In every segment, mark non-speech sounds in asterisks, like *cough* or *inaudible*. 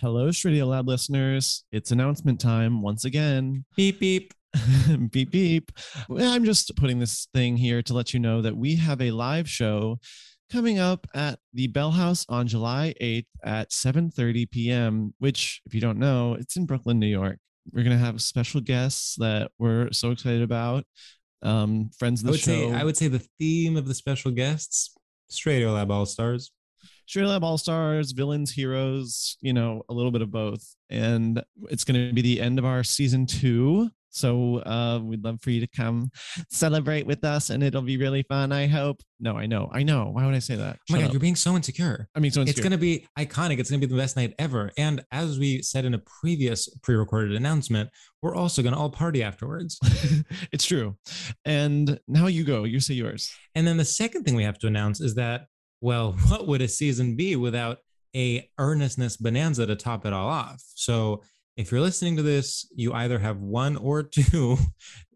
Hello, StraightioLab listeners. It's announcement time once again. Beep, beep. *laughs* beep, beep. I'm just putting this thing here to let you know that we have a live show coming up at the Bell House on July 8th at 7:30 p.m., which if you don't know, it's in Brooklyn, New York. We're going to have special guests that we're so excited about. Um, friends of I the would show. say I would say the theme of the special guests, StraightioLab All Stars. Straight Lab All Stars, villains, heroes, you know, a little bit of both. And it's going to be the end of our season two. So uh, we'd love for you to come celebrate with us and it'll be really fun. I hope. No, I know. I know. Why would I say that? Oh my Shut god, up. you're being so insecure. I mean, so It's gonna be iconic. It's gonna be the best night ever. And as we said in a previous pre-recorded announcement, we're also gonna all party afterwards. *laughs* it's true. And now you go. You say yours. And then the second thing we have to announce is that, well, *laughs* what would a season be without a earnestness bonanza to top it all off? So if you're listening to this, you either have one or *laughs* two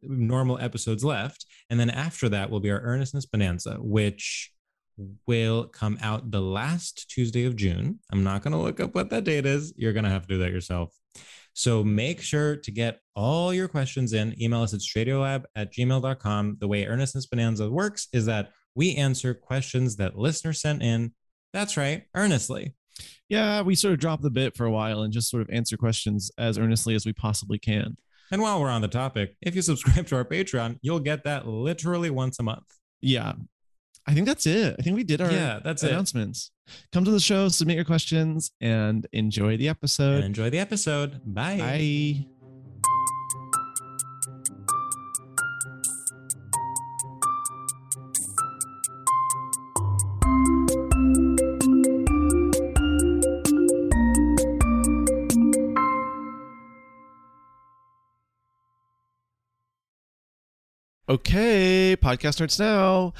normal episodes left. And then after that will be our earnestness bonanza, which will come out the last Tuesday of June. I'm not going to look up what that date is. You're going to have to do that yourself. So make sure to get all your questions in. Email us at straightiolab at gmail.com. The way Earnestness Bonanza works is that we answer questions that listeners sent in. That's right, earnestly. Yeah, we sort of drop the bit for a while and just sort of answer questions as earnestly as we possibly can. And while we're on the topic, if you subscribe to our Patreon, you'll get that literally once a month. Yeah. I think that's it. I think we did our Yeah, that's it. announcements. Come to the show, submit your questions, and enjoy the episode. And enjoy the episode. Bye. Bye. Okay, podcast starts now.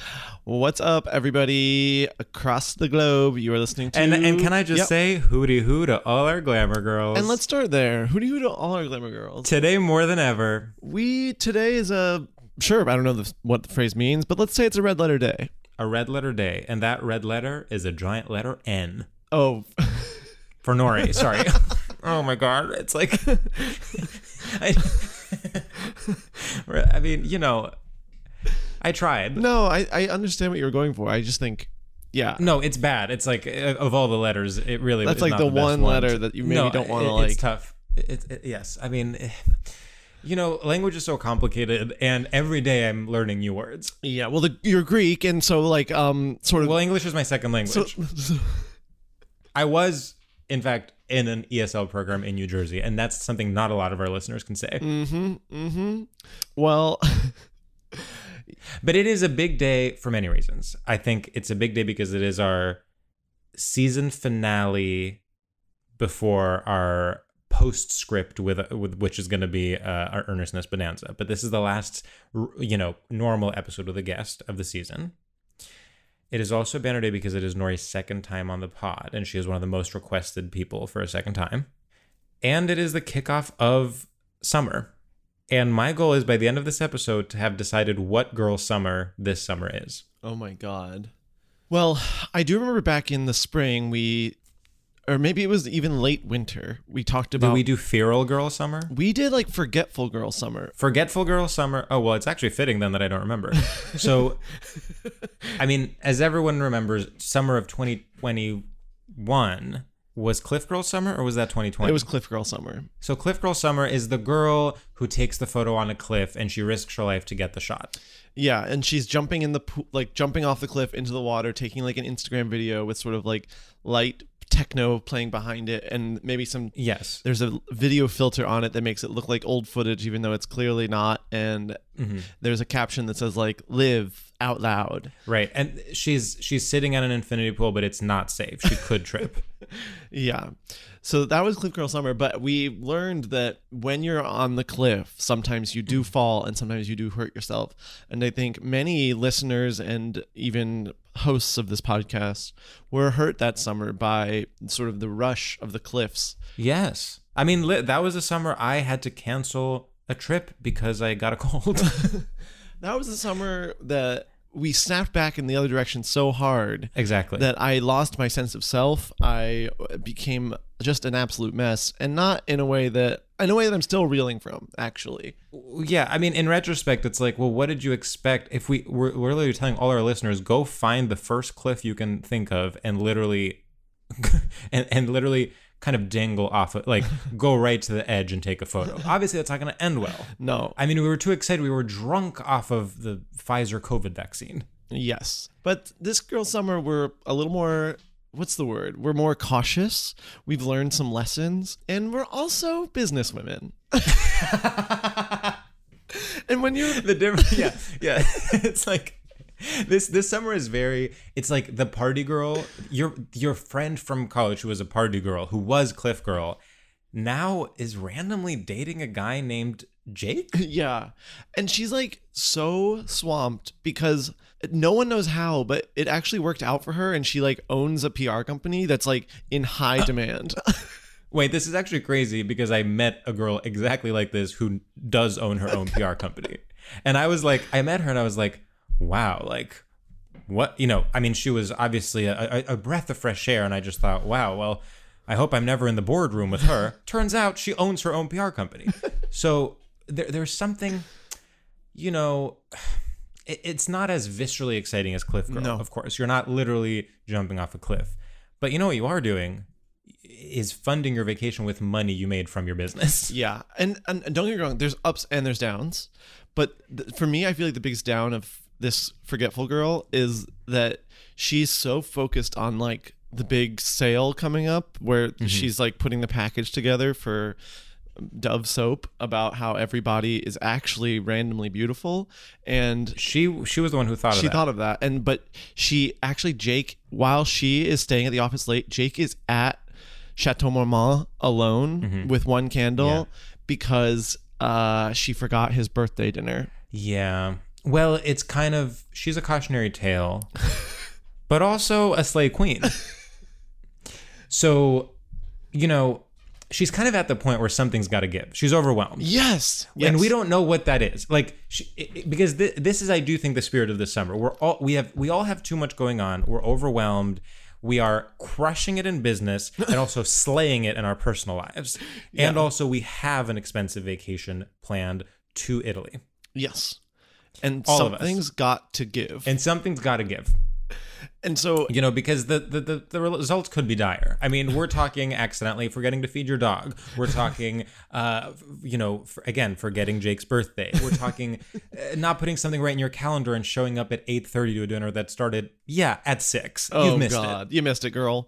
What's up, everybody across the globe? You are listening to. And and can I just Yep. say hooty hoo to all our glamour girls? And let's start there. Do you to all our glamour girls? today more than ever, We today is a sure. I don't know the, what the phrase means, but let's say it's a red letter day. a red letter day, and that red letter is a giant letter N Oh, *laughs* for Nori. Sorry. *laughs* oh my god, it's like *laughs* I, I mean, you know, I tried. no, I I understand what you were going for. I just think, yeah, No, it's bad. It's like uh, of all the letters, it really That's is like not the best one one. letter that you maybe don't wanna, it- like- It's tough. It, it, yes, I mean, *sighs* you know, language is so complicated, and every day I'm learning new words. yeah. Well, the, you're Greek, and so like um sort of. Well, English is my second language. *laughs* I was, in fact, in an ESL program in New Jersey, and that's something not a lot of our listeners can say. Mm-hmm. Mm-hmm. Well, *laughs* But it is a big day for many reasons. I think it's a big day because it is our season finale before our postscript with with which is going to be uh, our earnestness bonanza. But this is the last, you know, normal episode with a guest of the season. It is also banner day because it is Nori's second time on the pod, and she is one of the most requested people for a second time. And it is the kickoff of summer. And my goal is by the end of this episode to have decided what girl summer this summer is. oh my god. Well, I do remember back in the spring we, or maybe it was even late winter. We talked about we do feral girl summer? we did like forgetful girl summer. Forgetful girl summer. Oh, well, it's actually fitting then that I don't remember. So, *laughs* I mean, as everyone remembers, summer of 2021 was Cliff Girl summer or was that 2020? It was Cliff Girl summer. So Cliff Girl Summer is the girl who takes the photo on a cliff and she risks her life to get the shot. Yeah, and she's jumping in the pool, like jumping off the cliff into the water, taking like an Instagram video with sort of like light techno playing behind it, and maybe some. Yes. There's a video filter on it that makes it look like old footage, even though it's clearly not. And Mm-hmm. there's a caption that says like "Live out loud." Right. And she's she's sitting at an infinity pool, but it's not safe. She could trip. *laughs* Yeah. So that was Cliff Girl Summer, but we learned that when you're on the cliff, sometimes you do mm-hmm. fall and sometimes you do hurt yourself. And I think many listeners and even hosts of this podcast were hurt that summer by sort of the rush of the cliffs. yes. I mean, that was a summer I had to cancel a trip because I got a cold. *laughs* *laughs* That was the summer that we snapped back in the other direction so hard exactly. that I lost my sense of self. I became just an absolute mess, and not in a way that in a way that I'm still reeling from. Actually, yeah, I mean, in retrospect, it's like, well, what did you expect? If we we're, we're literally telling all our listeners, go find the first cliff you can think of, and literally, *laughs* and and literally kind of dangle off it, like *laughs* go right to the edge and take a photo. Obviously, that's not going to end well. no. I mean, we were too excited. We were drunk off of the Pfizer COVID vaccine. Yes. But this girl summer we're a little more what's the word? We're more cautious. We've learned some lessons and we're also business women. *laughs* and when you're the difference yeah yeah *laughs* it's like *laughs* this this summer is very it's like the party girl your your friend from college who was a party girl who was cliff girl now is randomly dating a guy named jake *laughs* yeah. And she's like so swamped because no one knows how, but it actually worked out for her and she like owns a PR company that's like in high uh. demand. *laughs* wait this is actually crazy because i met a girl exactly like this who does own her own pr company and i was like i met her and i was like wow like what you know i mean she was obviously a, a, a breath of fresh air and i just thought wow well i hope i'm never in the boardroom with her. *laughs* Turns out she owns her own pr company. *laughs* So there, there's something you know it, it's not as viscerally exciting as cliff girl No. of course. You're not literally jumping off a cliff. But you know what you are doing? Is funding your vacation with money you made from your business. *laughs* Yeah, and, and don't get me wrong. There's ups and there's downs, but th- for me, I feel like the biggest down of this forgetful girl is that she's so focused on like the big sale coming up, where she's like putting the package together for Dove soap about how everybody is actually randomly beautiful, and she she was the one who thought of she that. thought of that. And but she actually jake while she is staying at the office late jake is at chateau marmont alone with one candle Mm-hmm. Yeah. because uh she forgot his birthday dinner. Yeah well it's kind of she's a cautionary tale *laughs* but also a slay queen. *laughs* So you know she's kind of at the point where something's got to give. She's overwhelmed. Yes, and we don't know what that is. Like she, it- because thi- this is i do think the spirit of this summer. We're all we have we all have too much going on. We're overwhelmed. We are crushing it in business *laughs* and also slaying it in our personal lives. And also we have an expensive vacation planned to italy. Yes and All something's got to give. And something's got to give. And so you know because the, the the the results could be dire. I mean we're talking accidentally forgetting to feed your dog. We're talking *laughs* uh you know for, again forgetting jake's birthday. We're talking *laughs* uh, not putting something right in your calendar and showing up at 8.30 to a dinner that started yeah at 6 oh you've missed god, it you missed it, girl.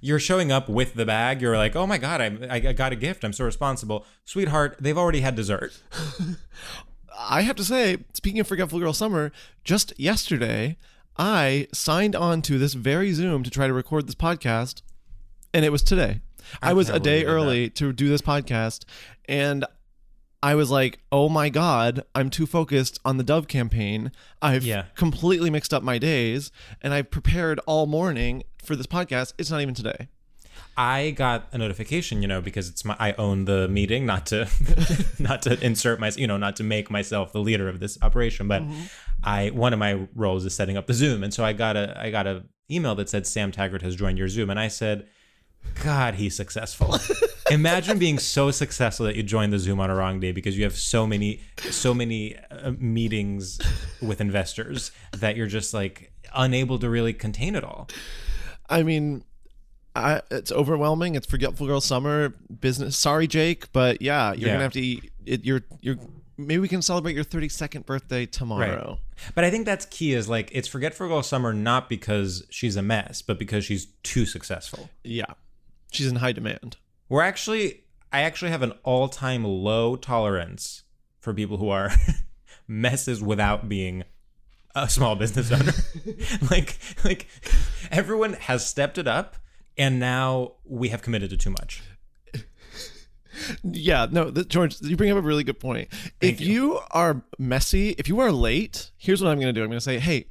you're showing up with the bag. You're like oh my god I I got a gift. I'm so responsible. Sweetheart they've already had dessert *laughs* I have to say, speaking of Forgetful Girl Summer, just yesterday I signed on to this very Zoom to try to record this podcast, and it was today. I, I was a day early to do this podcast, and I was like, "Oh my god, I'm too focused on the Dove campaign. I've Yeah. completely mixed up my days, and I've prepared all morning for this podcast. It's not even today." I got a notification, you know, because it's my I own the meeting, not to *laughs* not to insert my, you know, not to make myself the leader of this operation, but I one of my roles is setting up the Zoom, and so I got a I got a email that said Sam Taggart has joined your Zoom, and I said, God, he's successful. *laughs* Imagine being so successful that you join the Zoom on a wrong day because you have so many so many uh, meetings with investors that you're just like unable to really contain it all. I mean, I, it's overwhelming. It's Forgetful Girl Summer business. Sorry, Jake, but yeah, you're Yeah. gonna have to eat. It, you're you're. Maybe we can celebrate your 32nd birthday tomorrow. But I think that's key is like it's Forgetful Girl Summer not because she's a mess, but because she's too successful. Yeah, she's in high demand. We're actually I actually have an all-time low tolerance for people who are *laughs* messes without being a small business owner. *laughs* like like everyone has stepped it up and now we have committed to too much. *laughs* Yeah, no, th- George, you bring up a really good point. if you. are messy, if you are late, here's what I'm going to do. I'm going to say, hey,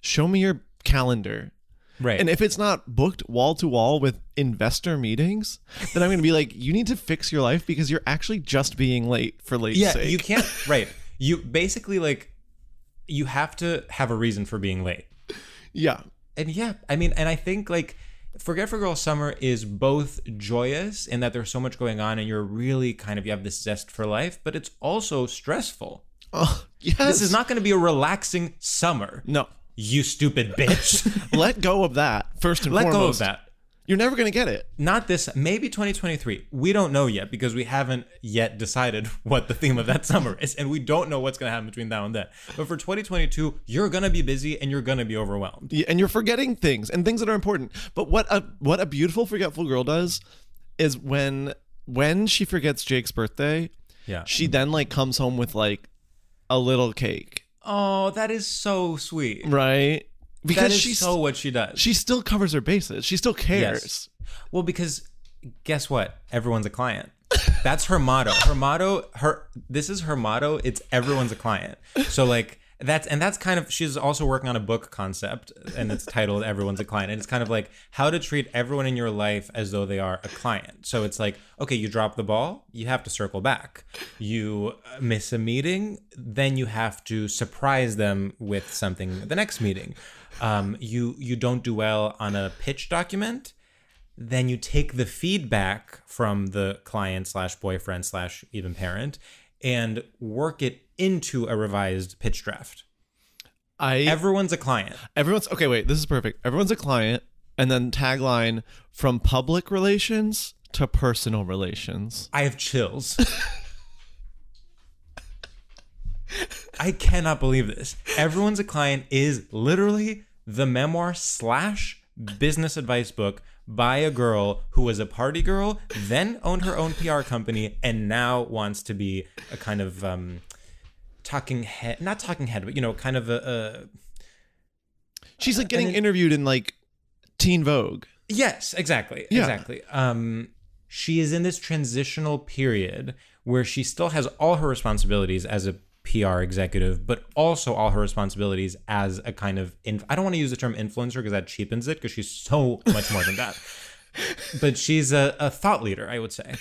show me your calendar. Right. And if it's not booked wall to wall with investor meetings, then I'm going to be like, you need to fix your life because you're actually just being late for late yeah, sake. you can't *laughs* right. You basically like you have to have a reason for being late. Yeah. And yeah, I mean, and I think like Forgetful Girl Summer is both joyous in that there's so much going on and you're really kind of you have this zest for life, but it's also stressful. Oh, yes. This is not going to be a relaxing summer. No. You stupid bitch. *laughs* Let go of that first and Let foremost. go of that. You're never going to get it. Not this, maybe 2023. We don't know yet because we haven't yet decided *laughs* what the theme of that summer is. And we don't know what's going to happen between now and then. But for 2022, you're going to be busy and you're going to be overwhelmed. Yeah, and you're forgetting things and things that are important. But what a what a beautiful forgetful girl does is when when she forgets Jake's birthday, Yeah. she then like comes home with like a little cake, Oh, that is so sweet. right? Because she's so what she does. she still covers her bases. She still cares. Yes. Well, because guess what? Everyone's a client. That's her motto. Her motto, her this is her motto. It's everyone's a client. So like that's and that's kind of she's also working on a book concept and it's titled Everyone's a Client. And it's kind of like how to treat everyone in your life as though they are a client. So it's like, okay, you drop the ball, you have to circle back. You miss a meeting, then you have to surprise them with something the next meeting. Um, you you don't do well on a pitch document then you take the feedback from the client slash boyfriend slash even parent and work it into a revised pitch draft. I Everyone's a client. everyone's okay. Wait, this is perfect. Everyone's a client, and then tagline from public relations to personal relations. I have chills. *laughs* I cannot believe this. Everyone's a client is literally the memoir slash business advice book by a girl who was a party girl, then owned her own PR company, and now wants to be a kind of um, talking head, not talking head, but you know, kind of a, She's like getting then- interviewed in like Teen Vogue. yes, exactly, Yeah. exactly. Um, she is in this transitional period where she still has all her responsibilities as a PR executive, but also all her responsibilities as a kind of inf- I don't want to use the term influencer because that cheapens it because she's so much more than that. *laughs* But she's a, a thought leader, I would say.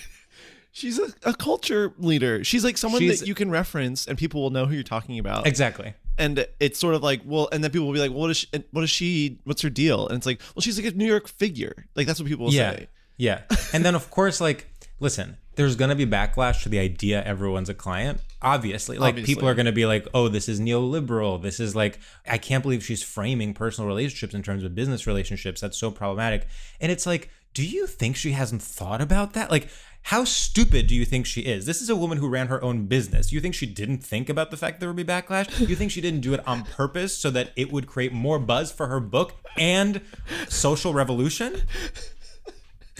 She's a, a culture leader. She's like someone She's- that you can reference and people will know who you're talking about. Exactly. And it's sort of like, well, and then people will be like, well, what is she, what is she, what's her deal? And it's like, well, she's like a New York figure. Like that's what people will yeah say. yeah and then of course like listen, there's going to be backlash to the idea everyone's a client. Obviously, like Obviously. people are going to be like, "Oh, this is neoliberal. This is like I can't believe she's framing personal relationships in terms of business relationships. That's so problematic." And it's like, do you think she hasn't thought about that? Like how stupid do you think she is? This is a woman who ran her own business. You think she didn't think about the fact there would be backlash? You think she didn't do it on purpose so that it would create more buzz for her book and social revolution?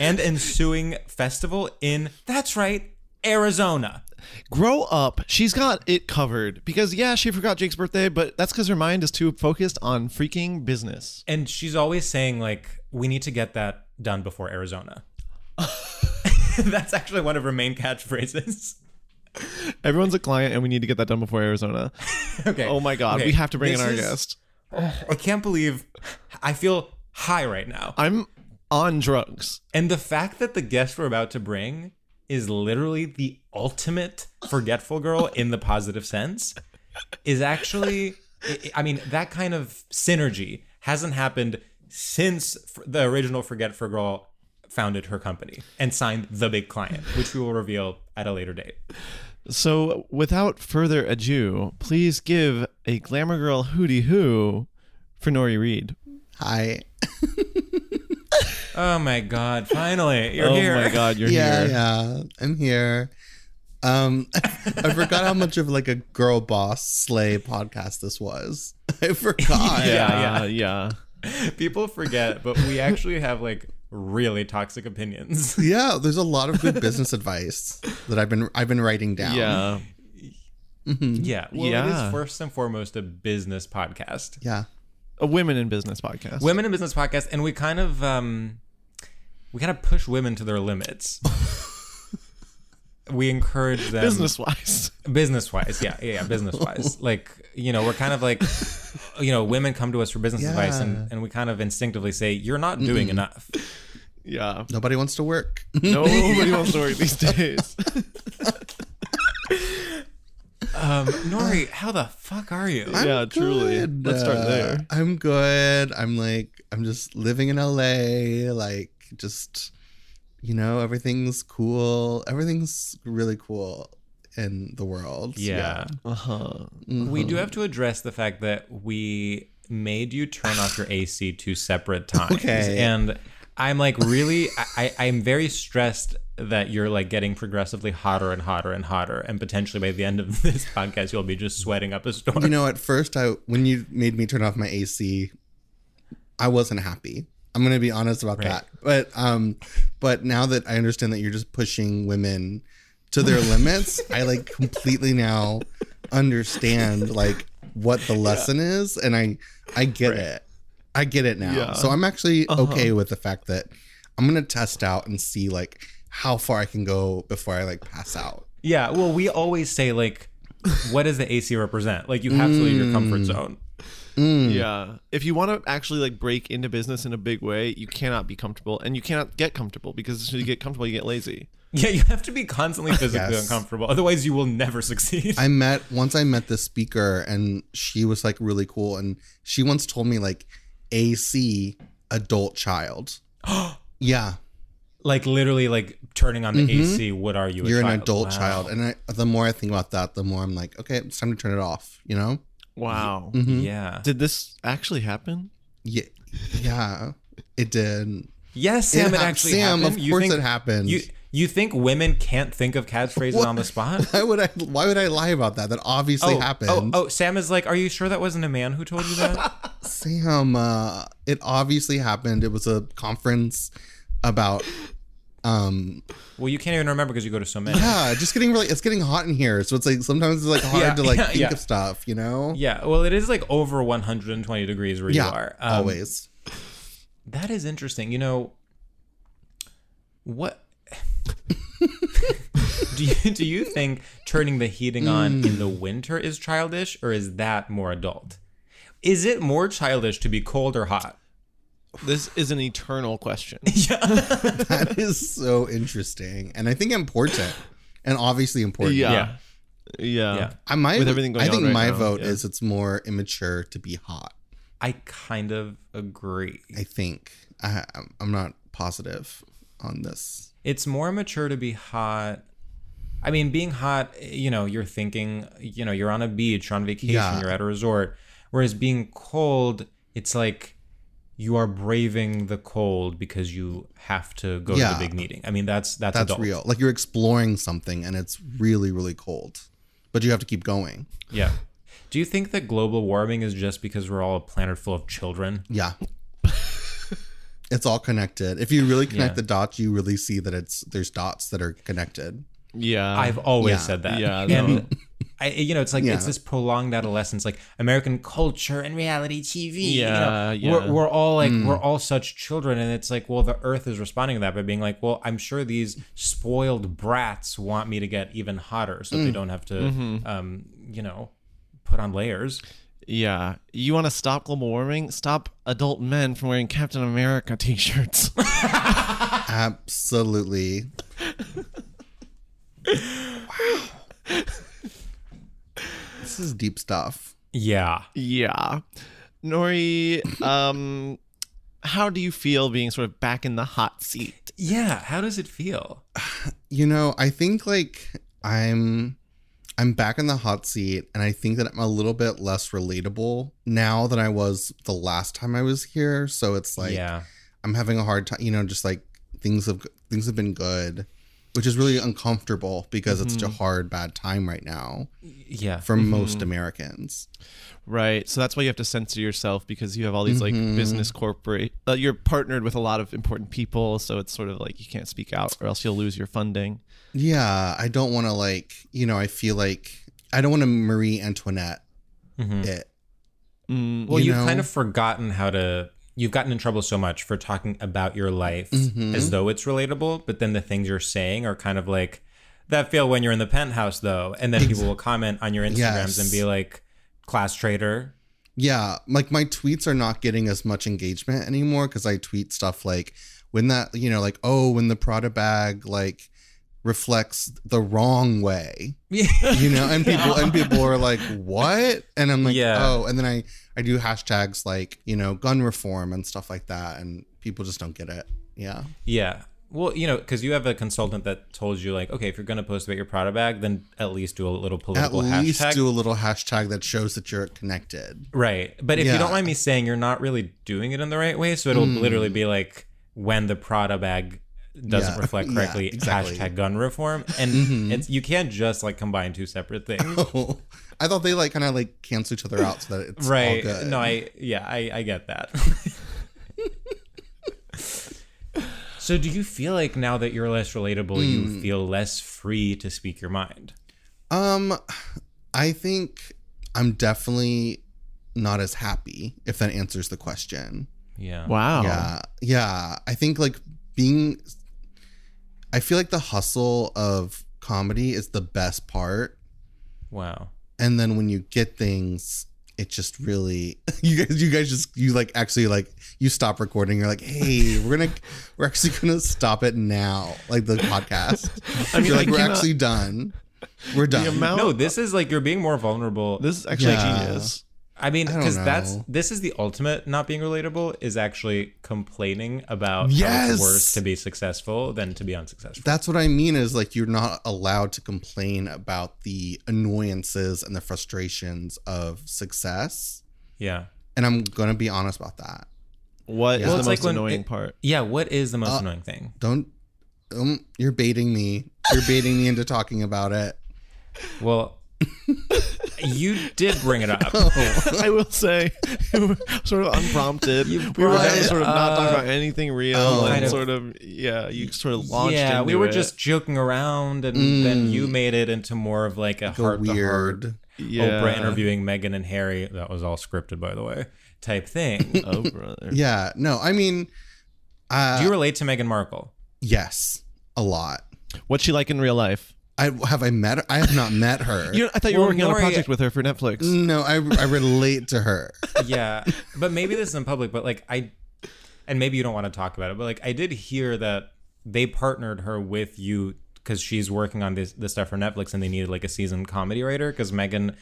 And ensuing festival in that's right arizona Grow up. She's got it covered because yeah, she forgot Jake's birthday, but that's because her mind is too focused on freaking business. and she's always saying like we need to get that done before arizona *laughs* that's actually one of her main catchphrases Everyone's a client, and we need to get that done before Arizona. *laughs* okay Oh my god, Okay, we have to bring in our is- guest. *sighs* i can't believe i feel high right now I'm on drugs. and the fact that the guest we're about to bring is literally the ultimate forgetful girl in the positive sense is actually I- I mean that kind of synergy hasn't happened since the original Forgetful Girl founded her company and signed the big client, which we will reveal at a later date. So, without further ado, please give a glamour girl hootie hoo for Nori Reed. Hi. *laughs* Oh my god, finally, you're oh here. Oh my god, you're yeah, here. yeah. I'm here. Um, *laughs* I forgot how much of like a girl boss slay podcast this was. *laughs* I forgot. Yeah, yeah, yeah. People forget, but we actually have like really toxic opinions. *laughs* Yeah, there's a lot of good business advice that I've been I've been writing down. Yeah. Yeah, well, Yeah. is first and foremost a business podcast. Yeah. A women in business podcast. women in business podcast and we kind of um we kind of push women to their limits *laughs* we encourage them business wise. business wise yeah yeah, yeah business wise *laughs* like you know we're kind of like you know women come to us for business advice and, and we kind of instinctively say you're not doing enough Yeah. Nobody wants to work. Nobody *laughs* wants to work these days. Um nori how the fuck are you yeah, truly. Good. Let's start Uh, there. I'm good. I'm like I'm just living in LA, like just you know, everything's cool. Everything's really cool in the world. yeah, Uh huh. we do have to address the fact that we made you turn off your AC two separate times. Okay. And I'm like really I, I I'm very stressed that you're like getting progressively hotter and hotter and hotter and potentially by the end of *laughs* this podcast you'll be just sweating up a storm. You know, at first I when you made me turn off my AC, I wasn't happy. I'm gonna be honest about Right. that. But um but now that I understand that you're just pushing women to their *laughs* limits, I like completely now understand like what the lesson is and I I get it. I get it now. Yeah. So I'm actually Uh-huh. okay with the fact that I'm gonna test out and see like how far I can go before I like pass out. yeah, well we always say like what does the AC represent? Like you have to leave your comfort zone. Mm. Yeah. If you want to actually like break into business in a big way, you cannot be comfortable and you cannot get comfortable because as soon as you get comfortable, you get lazy. Yeah, you have to be constantly physically Yes. uncomfortable. Otherwise you will never succeed. I met once I met this speaker and she was like really cool and she once told me like AC adult child. *gasps* yeah, like literally like turning on the AC, what are you? you're an child? adult Wow. child and I, the more I think about that the more I'm like okay, it's time to turn it off, you know? Wow. Mhm. Yeah. Did this actually happen? Yeah. Yeah. It did. Yes, Sam, it, hap- actually Sam, happened. of You course think- it happened. You you think women can't think of catchphrases What? on the spot? *laughs* why would I why would I lie about that? That obviously oh, happened. oh, oh, Sam is like, are you sure that wasn't a man who told you that? *laughs* Sam, uh, it obviously happened. It was a conference about um well, you can't even remember because you go to so many. yeah, just getting really it's getting hot in here. So it's like sometimes it's like hard Yeah, to like yeah, think yeah. of stuff, you know? Yeah, well, it is like over 120 degrees where you are. Um, always. That is interesting. You know, what *laughs* do you do you think turning the heating on mm. in the winter is childish or is that more adult? Is it more childish to be cold or hot? This is an eternal question. *laughs* yeah. *laughs* That is so interesting. And I think important. And obviously important. Yeah. Yeah. Yeah. Yeah. I might With everything going I think on right my now, vote yeah. is it's more immature to be hot. I kind of agree. I think I I'm- I'm not positive on this. It's more mature to be hot. I mean, being hot, you know, you're thinking, you know, you're on a beach, you're on vacation, Yeah. you're at a resort. Whereas being cold, it's like you are braving the cold because you have to go to the big meeting. I mean, that's that's, That's adult. real. Like you're exploring something and it's really, really cold, but you have to keep going. Yeah. Do you think that global warming is just because we're all a planet full of children? Yeah. It's all connected. If you really connect Yeah. the dots, you really see that it's there's dots that are connected. Yeah. I've always yeah. said that. Yeah, And no. I, you know, it's like Yeah. it's this prolonged adolescence, like American culture and reality TV. you Yeah, know, yeah. We're, we're all like Mm. we're all such children, and it's like, well, the Earth is responding to that by being like, well, I'm sure these spoiled brats want me to get even hotter, so they Mm. don't have to, Mm-hmm. um, you know, put on layers. Yeah. You want to stop global warming? Stop adult men from wearing Captain America t shirts. *laughs* Absolutely. wow. This is deep stuff. Yeah. yeah. Nori, um, how do you feel being sort of back in the hot seat? Yeah. How does it feel? You know, I think like I'm I'm back in the hot seat and I think that I'm a little bit less relatable now than I was the last time I was here. So it's like yeah. I'm having a hard time, you know, just like things have things have been good, which is really uncomfortable because it's such a hard bad time right now Yeah. for most Americans. Right. So that's why you have to censor yourself because you have all these like Mhm. business corporate. Uh, you're partnered with a lot of important people, so it's sort of like you can't speak out or else you'll lose your funding. Yeah, I don't want to like, you know, I feel like I don't want to Marie Antoinette Mhm. it. Mm, Well, you you've kind of forgotten how to. You've gotten in trouble so much for talking about your life Mhm. as though it's relatable, but then the things you're saying are kind of like that feel when you're in the penthouse, though, and then people will comment on your Instagrams Yes. and be like, "Class traitor." Yeah, like my tweets are not getting as much engagement anymore because I tweet stuff like when that, you know, like, oh, when the Prada bag like reflects the wrong way, you know, and people *laughs* and people are like, what? And I'm like, Yeah. oh, and then I I do hashtags like, you know, gun reform and stuff like that, and people just don't get it. Yeah. Yeah. Well, you know, because you have a consultant that told you, like, okay, if you're going to post about your Prada bag, then at least do a little political At least hashtag. do a little hashtag that shows that you're connected. Right. But if you don't mind me saying, you're not really doing it in the right way. So it'll Mm. literally be like when the Prada bag doesn't Yeah. reflect *laughs* Yeah, correctly, exactly. hashtag gun reform. And *laughs* Mhm. it's you can't just like combine two separate things. *laughs* Oh, I thought they like kind of like cancel each other out so that it's right. All good. No, I yeah, I, I get that. so do you feel like now that you're less relatable, you Mm. feel less free to speak your mind? Um, I think I'm definitely not as happy if that answers the question. Yeah. wow. Yeah. Yeah. I think like being, I feel like the hustle of comedy is the best part. Wow. And then when you get things, it just really, *laughs* you guys, you guys just, you like actually like, you stop recording. You're like, hey, we're going *laughs* to, we're actually going to stop it now. Like the podcast. *laughs* I mean, You're like, I we're cannot- actually done. We're done. No, this is like you're being more vulnerable. this is actually Yeah. genius. I mean, because that's this is the ultimate not being relatable is actually complaining about how it's worse to be successful than to be unsuccessful. That's what I mean is like you're not allowed to complain about the annoyances and the frustrations of success. yeah. And I'm going to be honest about that. What is Yeah. the Well, it's most like annoying it- part? Yeah. What is the most Uh, annoying thing? Don't um you're baiting me. You're baiting me into talking about it. Well, you did bring it up. *laughs* I will say, *laughs* sort of unprompted. You we were brought gonna sort of not talk up. about anything real, Oh. and Kind of- sort of yeah, you sort of launched. yeah, we were it. just joking around, and Mm. then you made it into more of like a Like heart to heart weird. yeah. Oprah interviewing Meghan and Harry. That was all scripted, by the way. Type thing. *laughs* Oh brother. Yeah, no, I mean uh Do you relate to Meghan Markle? yes, a lot. What's she like in real life? I have I met her? I have not met her. *laughs* You, I thought you were Well, working on a Nori- project with her for Netflix. no, I I relate to her. *laughs* yeah but maybe this is in public but like i and maybe you don't want to talk about it but like i did hear that they partnered her with you because she's working on this this stuff for netflix and they needed like a seasoned comedy writer because Meghan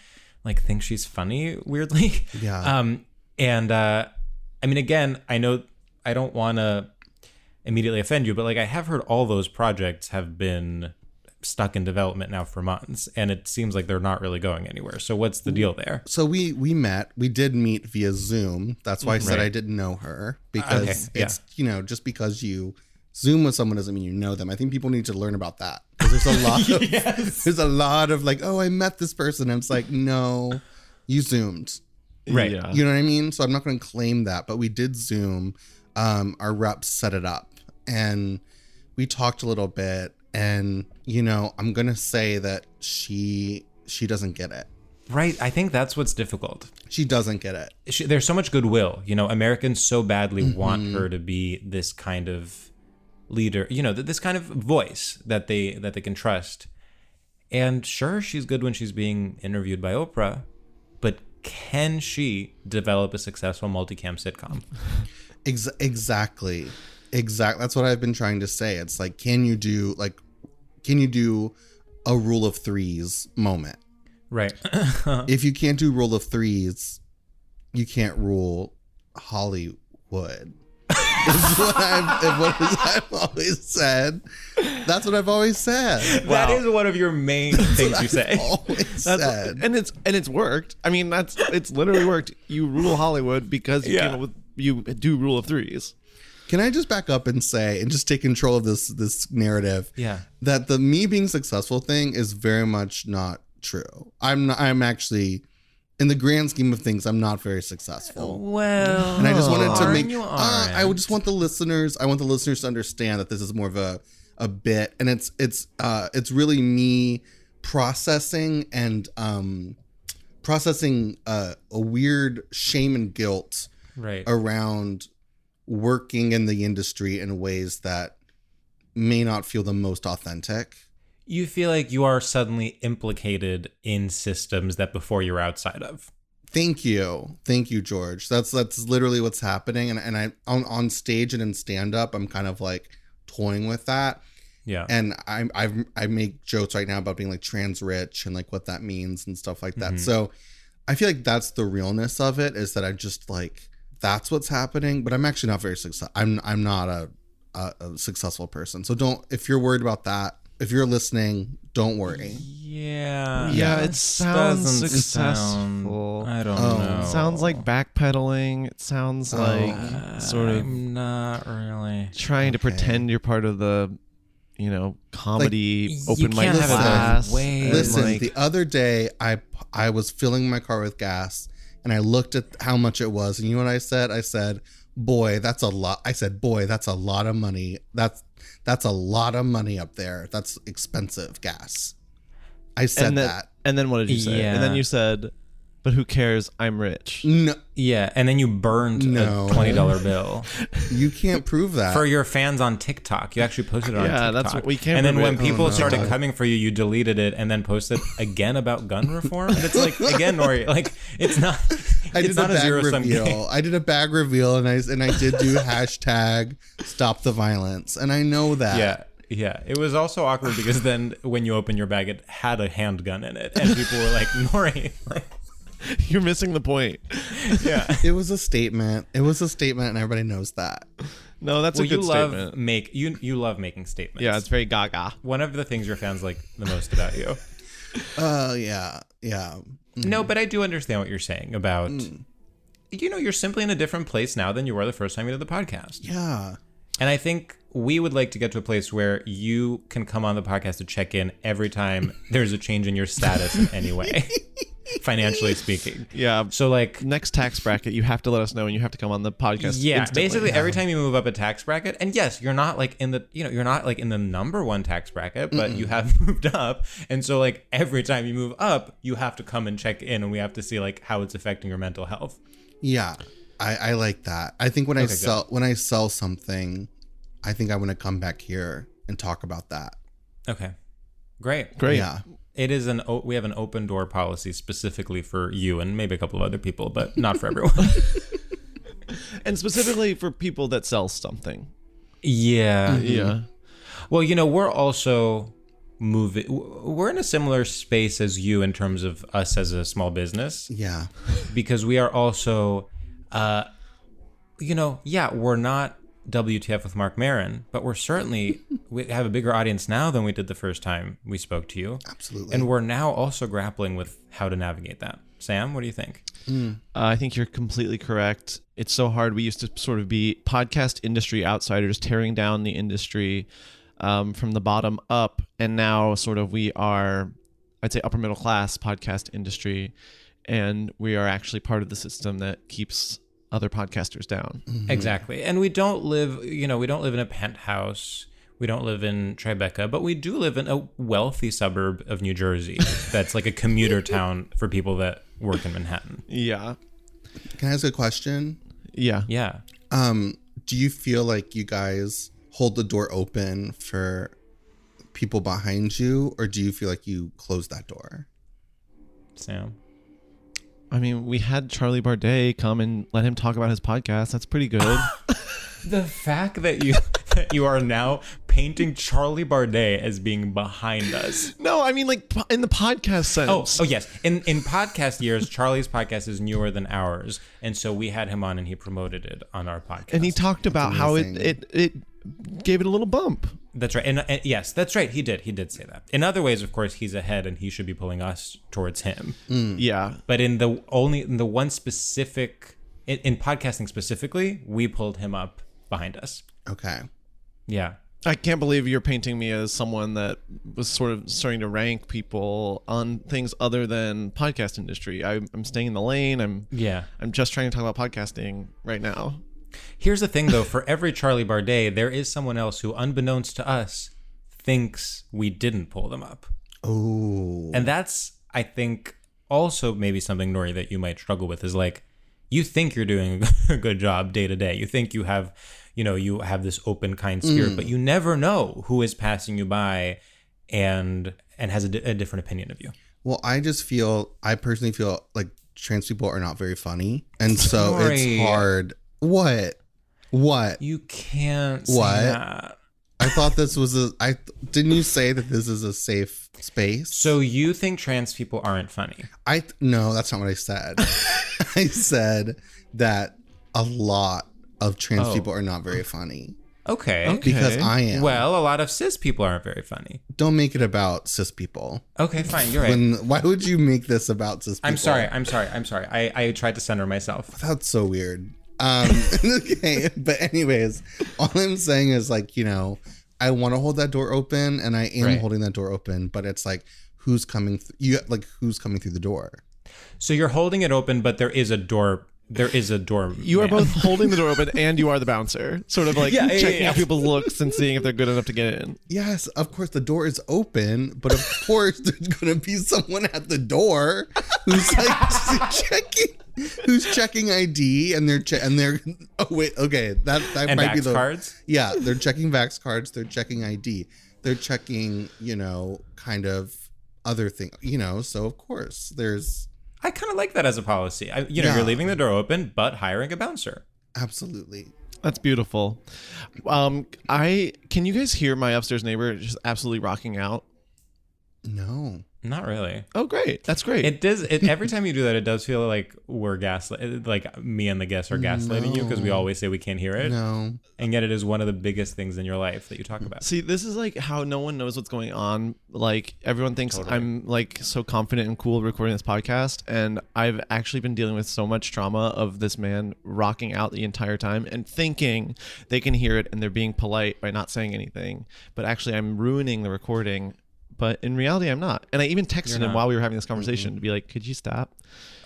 like thinks she's funny weirdly *laughs* Yeah. um and uh i mean again i know i don't want to immediately offend you, but like I have heard all those projects have been stuck in development now for months and it seems like they're not really going anywhere. So what's the deal there? So we we met. We did meet via Zoom. That's why I said Right. I didn't know her because Okay, yeah. it's you know just because you Zoom with someone doesn't mean you know them. I think people need to learn about that because there's a *laughs* lot of there's a lot of like oh I met this person. And it's like no, you zoomed. Right. Yeah. You know what I mean? So I'm not going to claim that, but we did Zoom. Um, our reps set it up and we talked a little bit. And you know, I'm gonna say that she she doesn't get it. Right. I think that's what's difficult. She doesn't get it. She, there's so much goodwill. You know, Americans so badly Mm-hmm. want her to be this kind of leader, you know, th- this kind of voice that they that they can trust. And sure, she's good when she's being interviewed by Oprah, but can she develop a successful multicam sitcom? Ex- exactly. Exactly. That's what I've been trying to say. It's like, can you do like, can you do a rule of threes moment? Right. *laughs* if you can't do rule of threes, you can't rule Hollywood. *laughs* Is what I've, what *laughs* I've always said. That's what I've always said. Wow. That is one of your main things you say. Always That's said. and it's and it's worked. I mean, that's it's literally worked. You rule Hollywood because you Yeah. came up with you do rule of threes. Can I just back up and say and just take control of this this narrative? Yeah. That the me being successful thing is very much not true. I'm not, I'm actually in the grand scheme of things I'm not very successful. Well, And I just wanted to make uh, I would just want the listeners I want the listeners to understand that this is more of a a bit and it's it's uh it's really me processing and um processing uh, a weird shame and guilt Right. around working in the industry in ways that may not feel the most authentic. you feel like you are suddenly implicated in systems that before you were outside of. Thank you. Thank you, George. That's that's literally what's happening. And and I on, on stage and in stand up, I'm kind of like toying with that. Yeah. And I I I make jokes right now about being like trans rich and like what that means and stuff like that. Mhm. So I feel like that's the realness of it is that I just like that's what's happening, but I'm actually not very success. I'm I'm not a, a a successful person. So don't if you're worried about that, if you're listening, don't worry. yeah. Yeah, it sounds doesn't successful. sound- I don't Oh. know. It sounds like backpedaling. It sounds oh. like uh, sort of I'm not really. trying to pretend you're part of the, you know, comedy you open mic can't have it both class. ways. Listen, like- the other day I I was filling my car with gas and I looked at how much it was and you know what I said? I said, "Boy, that's a lot." I said, "Boy, that's a lot of money. That's that's a lot of money up there. That's expensive gas." I said and then, that. And then what did you say? And then you said, "But who cares? I'm rich." No, Yeah, and then you burned No. a twenty dollar bill *laughs* you can't prove that. for your fans on TikTok. You actually posted it on Yeah, TikTok. that's what- we can't And then prove when it. Oh, people Oh, no. started coming for you, you deleted it and then posted again about gun reform. And it's like *laughs* again, Nori, like it's not. I it's did not a a bag zero sum reveal. game. I did a bag reveal and I and I did do *laughs* hashtag stop the violence. And I know that. Yeah. Yeah, it was also awkward because then when you open your bag, it had a handgun in it, and people were like, "Nori, like, *laughs* You're missing the point. *laughs* yeah." It was a statement. It was a statement and everybody knows that. No, that's well, a good you love statement. make you you love making statements. Yeah, it's very gaga. one of the things your fans like the most about you. *laughs* Uh yeah. Yeah. No, but I do understand what you're saying about. You know, you're simply in a different place now than you were the first time you did the podcast. Yeah. And I think we would like to get to a place where you can come on the podcast to check in every time there's a change in your status in any way, financially speaking. *laughs* Yeah. So, like, Next tax bracket, you have to let us know, and you have to come on the podcast. yeah, instantly. basically every time you move up a tax bracket, and yes, you're not like in the, you know, you're not like in the number one tax bracket, but you have *laughs* moved up. And so, like, every time you move up, you have to come and check in, and we have to see, like, how it's affecting your mental health. Yeah. I, I like that. I think when I Okay, good. sell when I sell something, I think I want to come back here and talk about that. Okay. Great. Great. Yeah. It is an o- we have an open door policy specifically for you and maybe a couple of other people, but not for everyone. *laughs* *laughs* And specifically for people that sell something. yeah. Yeah. Well, you know, we're also moving we're in a similar space as you in terms of us as a small business Yeah. because we are also uh you know, yeah, we're not WTF with Marc Maron, but we're certainly *laughs* we have a bigger audience now than we did the first time we spoke to you. Absolutely. And we're now also grappling with how to navigate that. Sam, what do you think? Uh, I think you're completely correct. It's so hard. We used to sort of be podcast industry outsiders, tearing down the industry um, from the bottom up, and now sort of we are, I'd say, upper middle class podcast industry, and we are actually part of the system that keeps other podcasters down. Exactly. And we don't live, you know, we don't live in a penthouse. We don't live in Tribeca, but we do live in a wealthy suburb of New Jersey *laughs* that's like a commuter town for people that work in Manhattan. Yeah, Can I ask a question? yeah. Yeah. Um, do you feel like you guys hold the door open for people behind you, or do you feel like you close that door? Sam. I mean, we had Charlie Bardet come and let him talk about his podcast. That's pretty good. *laughs* The fact that you *laughs* that you are now painting Charlie Bardet as being behind us. no, I mean like in the podcast sense. oh oh yes. In in podcast years, Charlie's podcast is newer than ours, and so we had him on and he promoted it on our podcast. and he talked about how it, it it gave it a little bump. That's right. And, and yes, that's right. He did. He did say that. In other ways, of course, he's ahead and he should be pulling us towards him. Mm. Yeah, But in the only in the one specific in, in podcasting specifically, we pulled him up behind us. Okay. Yeah. I can't believe you're painting me as someone that was sort of starting to rank people on things other than podcast industry. I, I'm staying in the lane. I'm Yeah. I'm just trying to talk about podcasting right now. Here's the thing though, for every Charlie Bardet, there is someone else who unbeknownst to us thinks we didn't pull them up. Oh. And that's I think also maybe something Nori that you might struggle with is like you think you're doing *laughs* a good job day to day. You think you have, you know, you have this open kind spirit, mm. but you never know who is passing you by and and has a, different opinion of you. Well, I just feel I personally feel like trans people are not very funny, and so Sorry. it's hard. What? What? You can't say What? that. I thought this was a. I didn't you say that this is a safe space? So you think trans people aren't funny? I no, that's not what I said. *laughs* I said that a lot of trans Oh. people are not very funny Okay. because I am. Well, a lot of cis people aren't very funny. don't make it about cis people. Okay, fine. You're right. When why would you make this about cis people? I'm sorry. I'm sorry. I'm sorry. I, I tried to center myself. That's so weird. Um, *laughs* okay, but anyways, all I'm saying is like you know, I want to hold that door open, and I am Right. holding that door open, but it's like who's coming? Th- you like who's coming through the door? So you're holding it open, but there is a door. There is a door. You are man. both *laughs* holding the door open and you are the bouncer, sort of like Yeah, yeah, checking yeah. out people's looks and seeing if they're good enough to get in. Yes, of course the door is open, but of course there's gonna be someone at the door who's like *laughs* checking, *laughs* who's checking ID, and they're che- and they're *laughs* oh wait okay that that And might be the cards? yeah they're checking Vax cards, they're checking ID, they're checking you know kind of other thing you know so of course there's I kind of like that as a policy. I, you know, Yeah. you're leaving the door open, but hiring a bouncer. absolutely That's beautiful. Um, I can you guys hear my upstairs neighbor just absolutely rocking out? no Not really. Oh, great! That's great. It does. It, every *laughs* time you do that, it does feel like we're gaslight. Like me and the guests are gaslighting you because we always say we can't hear it, no and yet it is one of the biggest things in your life that you talk about. See, this is like how no one knows what's going on. Like everyone thinks Totally. I'm like so confident and cool recording this podcast, and I've actually been dealing with so much trauma of this man rocking out the entire time and thinking they can hear it and they're being polite by not saying anything, but actually I'm ruining the recording. But in reality, I'm not. And I even texted him while we were having this conversation to be like, "Could you stop?"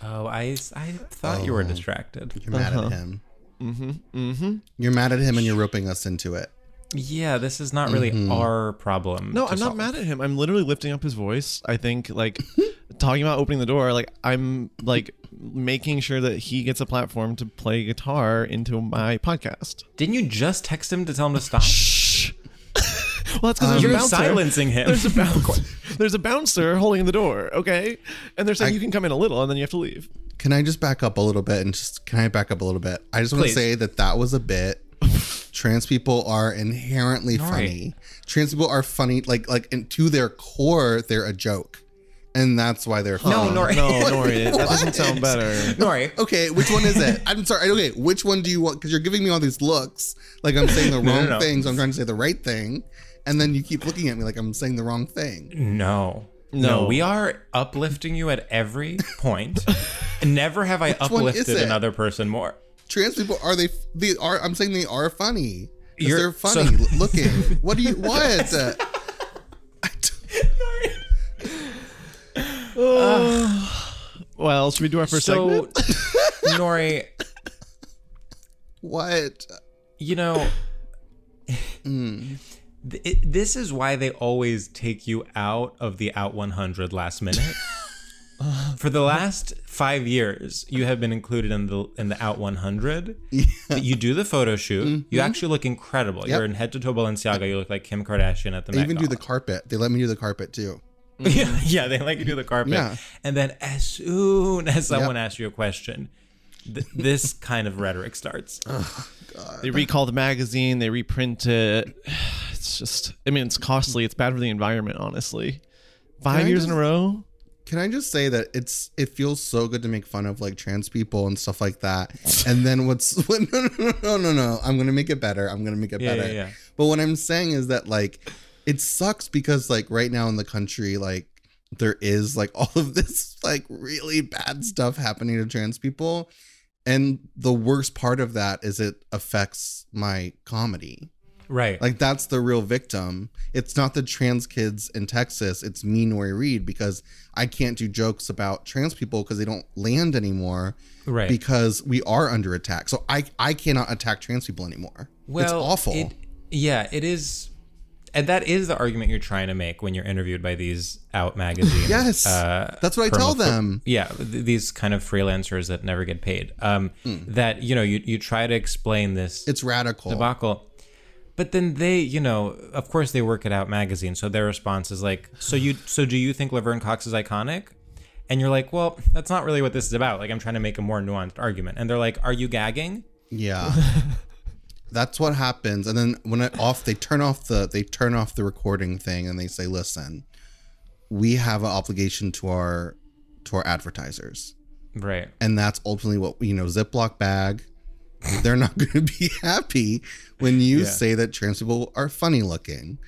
Oh, I I thought you were Oh. distracted. you're mad Uh-huh. at him Mm-hmm. Mm-hmm. you're mad at him and you're roping us into it Yeah, this is not really Mhm. our problem. No, I'm not mad at him. I'm literally lifting up his voice. I think like *laughs* talking about opening the door, like I'm like making sure that he gets a platform to play guitar into my podcast. Didn't you just text him to tell him to stop? Shh. well, that's because there's You're a bouncer. silencing him. There's a *laughs* bouncer. there's a bouncer holding the door. Okay, and they're saying I- you can come in a little, and then you have to leave. Can I just back up a little bit and just can I back up a little bit? I just want to say that that was a bit. *laughs* Trans people are inherently Right. funny. Trans people are funny, like like and to their core, they're a joke, and that's why they're No, funny. Nori. *laughs* No, Nori, that doesn't sound better. Nori. Okay, which one is it? I'm sorry. Okay, which one do you want? Because you're giving me all these looks, like I'm saying the No, no, wrong no. thing. So I'm trying to say the right thing, and then you keep looking at me like I'm saying the wrong thing. No. No. No, we are uplifting you at every *laughs* point. Never have I Which one is uplifted it? another person more. Trans people are they? They are. I'm saying they are funny. 'Cause You're- they're funny so- looking. *laughs* What do you? What? *laughs* I *sighs* don't- Well, should we do our first so, segment? Nori, what? you know, Mm. It, this is why they always take you out of the Out 100 last minute. *laughs* For the last five years, you have been included in the in the Out 100. You do the photo shoot. You actually look incredible. Mm-hmm. Yep. You're in head to toe Balenciaga. You look like Kim Kardashian at the Met even do the carpet. They let me do the carpet too. yeah, *laughs* yeah, they like you do the carpet. Yeah. And then as soon as someone asks you a question, th- this kind of rhetoric starts. *laughs* Oh, they recall the magazine, they reprint it. *sighs* It's just, I mean, it's costly. It's bad for the environment, honestly. Five I years in a row. Can I just say that it's it feels so good to make fun of like trans people and stuff like that. And then what's *laughs* what, no, no no no no I'm gonna make it better. I'm gonna make it Yeah, better. yeah, yeah. But what I'm saying is that like it sucks because like right now in the country like there is like *laughs* all of this like really bad stuff happening to trans people. And the worst part of that is it affects my comedy. Right. Like that's the real victim. It's not the trans kids in Texas. It's me, Nori Reed, because I can't do jokes about trans people because they don't land anymore. Right. Because we are under attack. So I I cannot attack trans people anymore. well, it's awful. it- yeah, it is. And that is the argument you're trying to make when you're interviewed by these out magazines. Yes. That's what I tell them. Yeah, th- these kind of freelancers that never get paid. Um, That you know, you you try to explain this. It's radical. debacle. But then they, you know, of course they work it out magazine. So their response is like, so you, so do you think Laverne Cox is iconic? And you're like, well, that's not really what this is about. Like I'm trying to make a more nuanced argument. And they're like, are you gagging? Yeah. *laughs* That's what happens. And then when it off they turn off the they turn off the recording thing and they say, listen, we have an obligation to our to our advertisers. Right. and that's ultimately what you know ziploc bag they're not *laughs* going to be happy when you Yeah. say that trans people are funny looking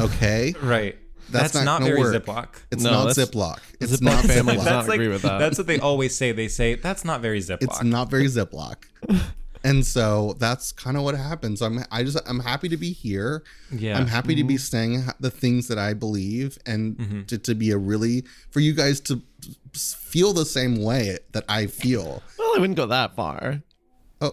okay *laughs* Right. That's That's, not not, gonna very work. Ziploc. it's No, not that's- ziploc it's Ziploc not family ziploc does not agree with that. That's what they always say. They say that's not very Ziploc. it's not very ziploc *laughs* and so that's kind of what happens i'm i just i'm happy to be here Yeah. i'm happy to be saying the things that i believe and Mm-hmm. to, to be a really for you guys to feel the same way that i feel Well, I wouldn't go that far. Oh,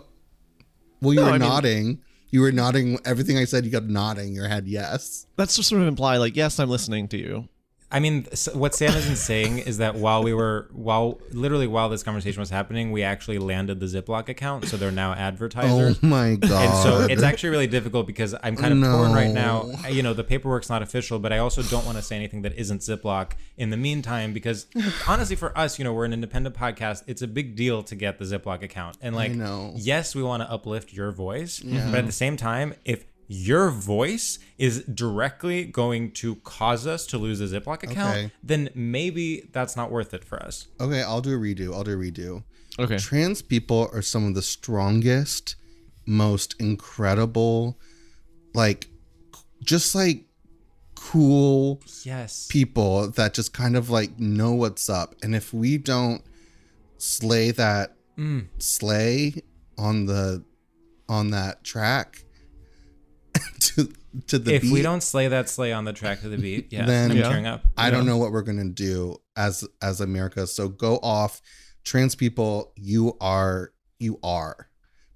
well, you No, were I mean- nodding. you were nodding. Everything I said, you got nodding your head. Yes. That's just sort of imply, like, yes, I'm listening to you. I mean, what Sam isn't saying is that while we were, while literally while this conversation was happening, we actually landed the Ziploc account, so they're now advertisers. Oh my god. And so it's actually really difficult because I'm kind of torn right now. No. You know, the paperwork's not official, but I also don't want to say anything that isn't Ziploc in the meantime because *sighs* honestly, for us, you know, we're an independent podcast. It's a big deal to get the Ziploc account. And like, yes, we want to uplift your voice, but at the same time, if your voice is directly going to cause us to lose a Ziploc account, Okay. then maybe that's not worth it for us. okay, I'll do a redo. I'll do a redo. Okay. Trans people are some of the strongest, most incredible, like, just like cool Yes. people that just kind of like know what's up. And if we don't slay that Mm. slay on the on that track *laughs* to to the if beat, we don't slay that sleigh on the track to the beat, yeah, Then- I'm Yeah. tearing up. I don't know what we're gonna do as as America. So go off, trans people. You are you are,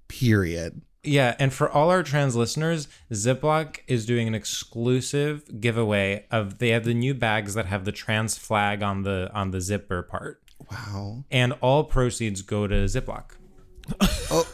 period. Yeah, and for all our trans listeners, Ziploc is doing an exclusive giveaway of they have the new bags that have the trans flag on the on the zipper part. Wow. And all proceeds go to Ziploc. Oh,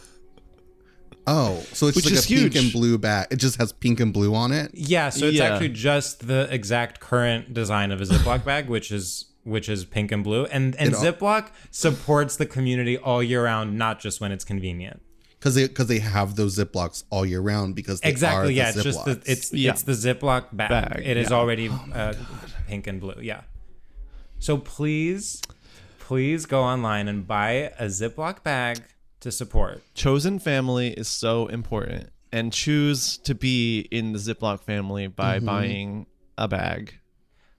so it's Which like a is pink and blue bag. It just has pink and blue on it. Yeah, so it's Yeah. actually just the exact current design of a Ziploc *laughs* bag, which is which is pink and blue. And and It all- Ziploc supports the community all year round, not just when it's convenient. Because they because they have those ziplocs all year round because they are Exactly. the Yeah, it's just the Ziplocs. it's Yeah. it's the Ziploc bag. Bag, It is yeah. already uh, pink and blue. Yeah. So please, please go online and buy a Ziploc bag to support. Chosen family is so important, and choose to be in the Ziploc family by Mhm. buying a bag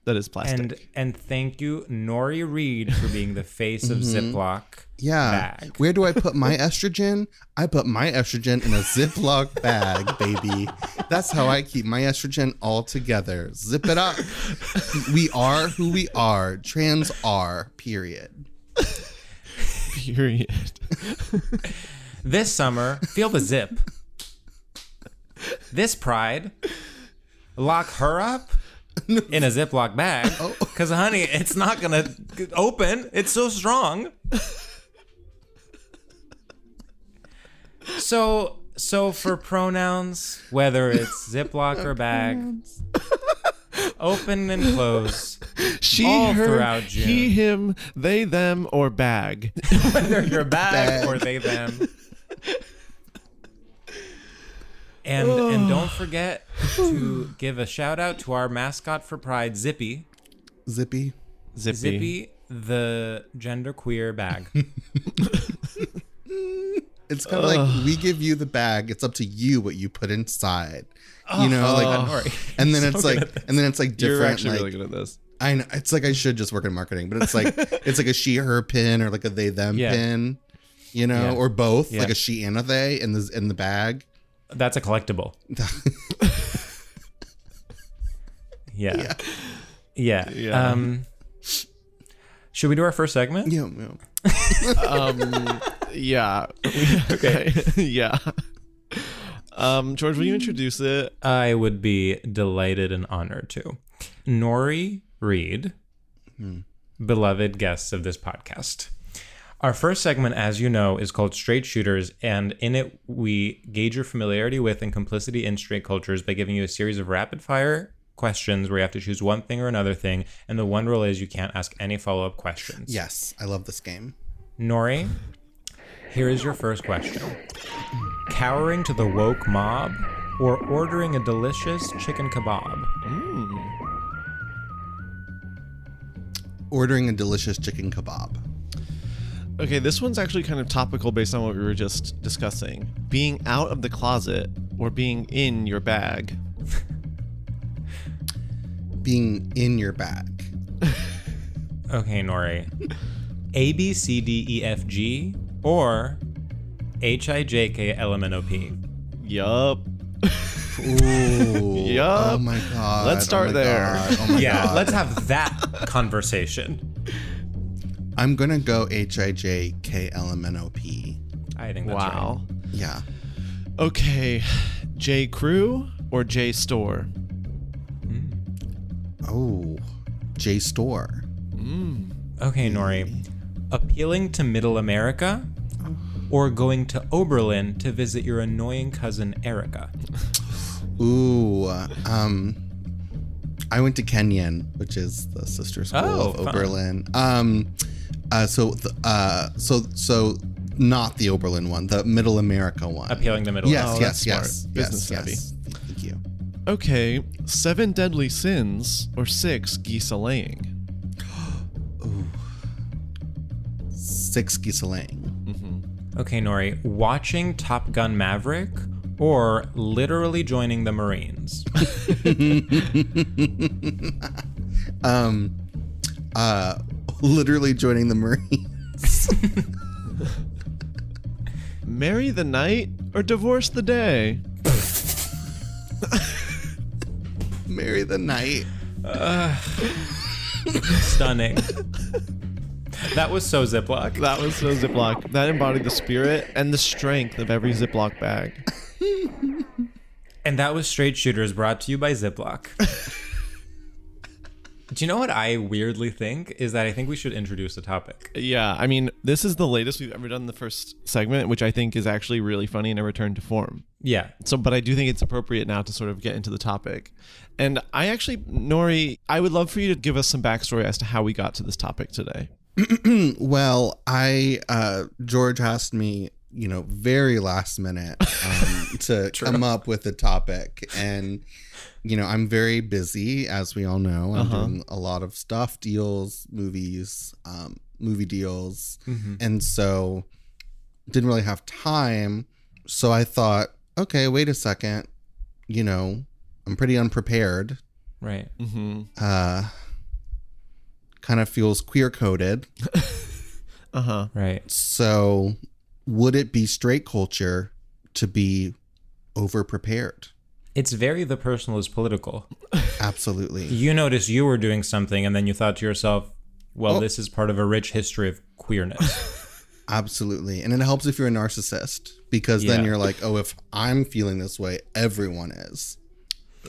that is plastic. And and thank you, Nori Reed, for being the face of Mhm. Ziploc. Yeah. Bag. Where do I put my estrogen? I put my estrogen in a Ziploc bag, baby. That's how I keep my estrogen all together. Zip it up. we are who we are. Trans are, period. Period. *laughs* This summer, feel the zip. This pride, lock her up in a Ziploc bag. Oh. Because, honey, it's not going to open. It's so strong. So, so for pronouns, whether it's Ziploc or bag, open and close, *laughs* she, all her, throughout June. he, him, they, them, or bag. *laughs* whether you're bag, Bag. or they them. *laughs* And and oh. don't forget to give a shout out to our mascot for Pride, Zippy. Zippy. Zippy. Zippy, the genderqueer bag. It's kind of like we give you the bag. It's up to you what you put inside. You know, like, Nori. and then *laughs* So it's like, and then it's like different. You're actually like, really good at this. I know it's like I should just work in marketing, but it's like *laughs* it's like a she her pin or like a they them Yeah. pin, you know, Yeah. or both, Yeah. like a she and a they in the in the bag. That's a collectible. *laughs* Yeah. Yeah. Yeah. Um, should we do our first segment? Yeah, yeah. Um, yeah. *laughs* okay. *laughs* yeah. Um, George, will you introduce it? I would be delighted and honored to. Nori Reed, beloved guests of this podcast. Our first segment, as you know, is called Straight Shooters, and in it, we gauge your familiarity with and complicity in straight cultures by giving you a series of rapid fire questions where you have to choose one thing or another thing, and the one rule is you can't ask any follow up questions. Yes, I love this game. Nori, here is your first question Cowering to the woke mob or ordering a delicious chicken kebab? Hmm. Ordering a delicious chicken kebab. Okay, this one's actually kind of topical based on what we were just discussing. Being out of the closet or being in your bag. *laughs* Being in your bag. Okay, Nori. A, B, C, D, E, F, G or H, I, J, K, L, M, N, O, P? Yup. Ooh. *laughs* Yup. Oh my god. Let's start oh my there. God, Oh my Yeah, god. let's have that conversation. I'm gonna go H I J K L M N O P. I think that's Wow. Yeah. Okay, J Crew or JSTOR? Oh. JSTOR. Mm. Okay, Nori. Appealing to middle America or going to Oberlin to visit your annoying cousin Erica? Ooh. Um I went to Kenyon, which is the sister school Oh, of fun. Oberlin. Um uh so th- uh so so not the Oberlin one, the Middle America one. Appealing the middle Yes, Oh, yes, that's yes, smart. yes, Business savvy. yes. Thank you. Okay, Seven Deadly Sins or six geese a laying? *gasps* Six Giselang. Okay, Nori. Watching Top Gun Maverick or literally joining the Marines? *laughs* um uh literally joining the Marines. *laughs* Marry the night or divorce the day? *laughs* Marry the night. Stunning. That was so Ziploc. That was so Ziploc. That embodied the spirit and the strength of every Ziploc bag. And that was Straight Shooters brought to you by Ziploc. Do you know what I weirdly think is that I think we should introduce a topic. Yeah, I mean, this is the latest we've ever done in the first segment, which I think is actually really funny and a return to form. Yeah. So, but I do think it's appropriate now to sort of get into the topic. And I actually, Nori, I would love for you to give us some backstory as to how we got to this topic today. *clears throat* well, I uh George asked me you know, very last minute um, *laughs* to come up with a topic. And, you know, I'm very busy, as we all know. I'm Uh-huh. doing a lot of stuff deals, movies, um, movie deals. Mhm. And so didn't really have time. So I thought, okay, wait a second. You know, I'm pretty unprepared. Right. Mm-hmm. Uh, kind of feels queer coded. *laughs* Uh huh. Right. So, would it be straight culture to be over prepared? It's very the personal is political. Absolutely. *laughs* You notice you were doing something and then you thought to yourself, well, Oh. this is part of a rich history of queerness. *laughs* Absolutely. And it helps if you're a narcissist because then you're like, oh, if I'm feeling this way, everyone is.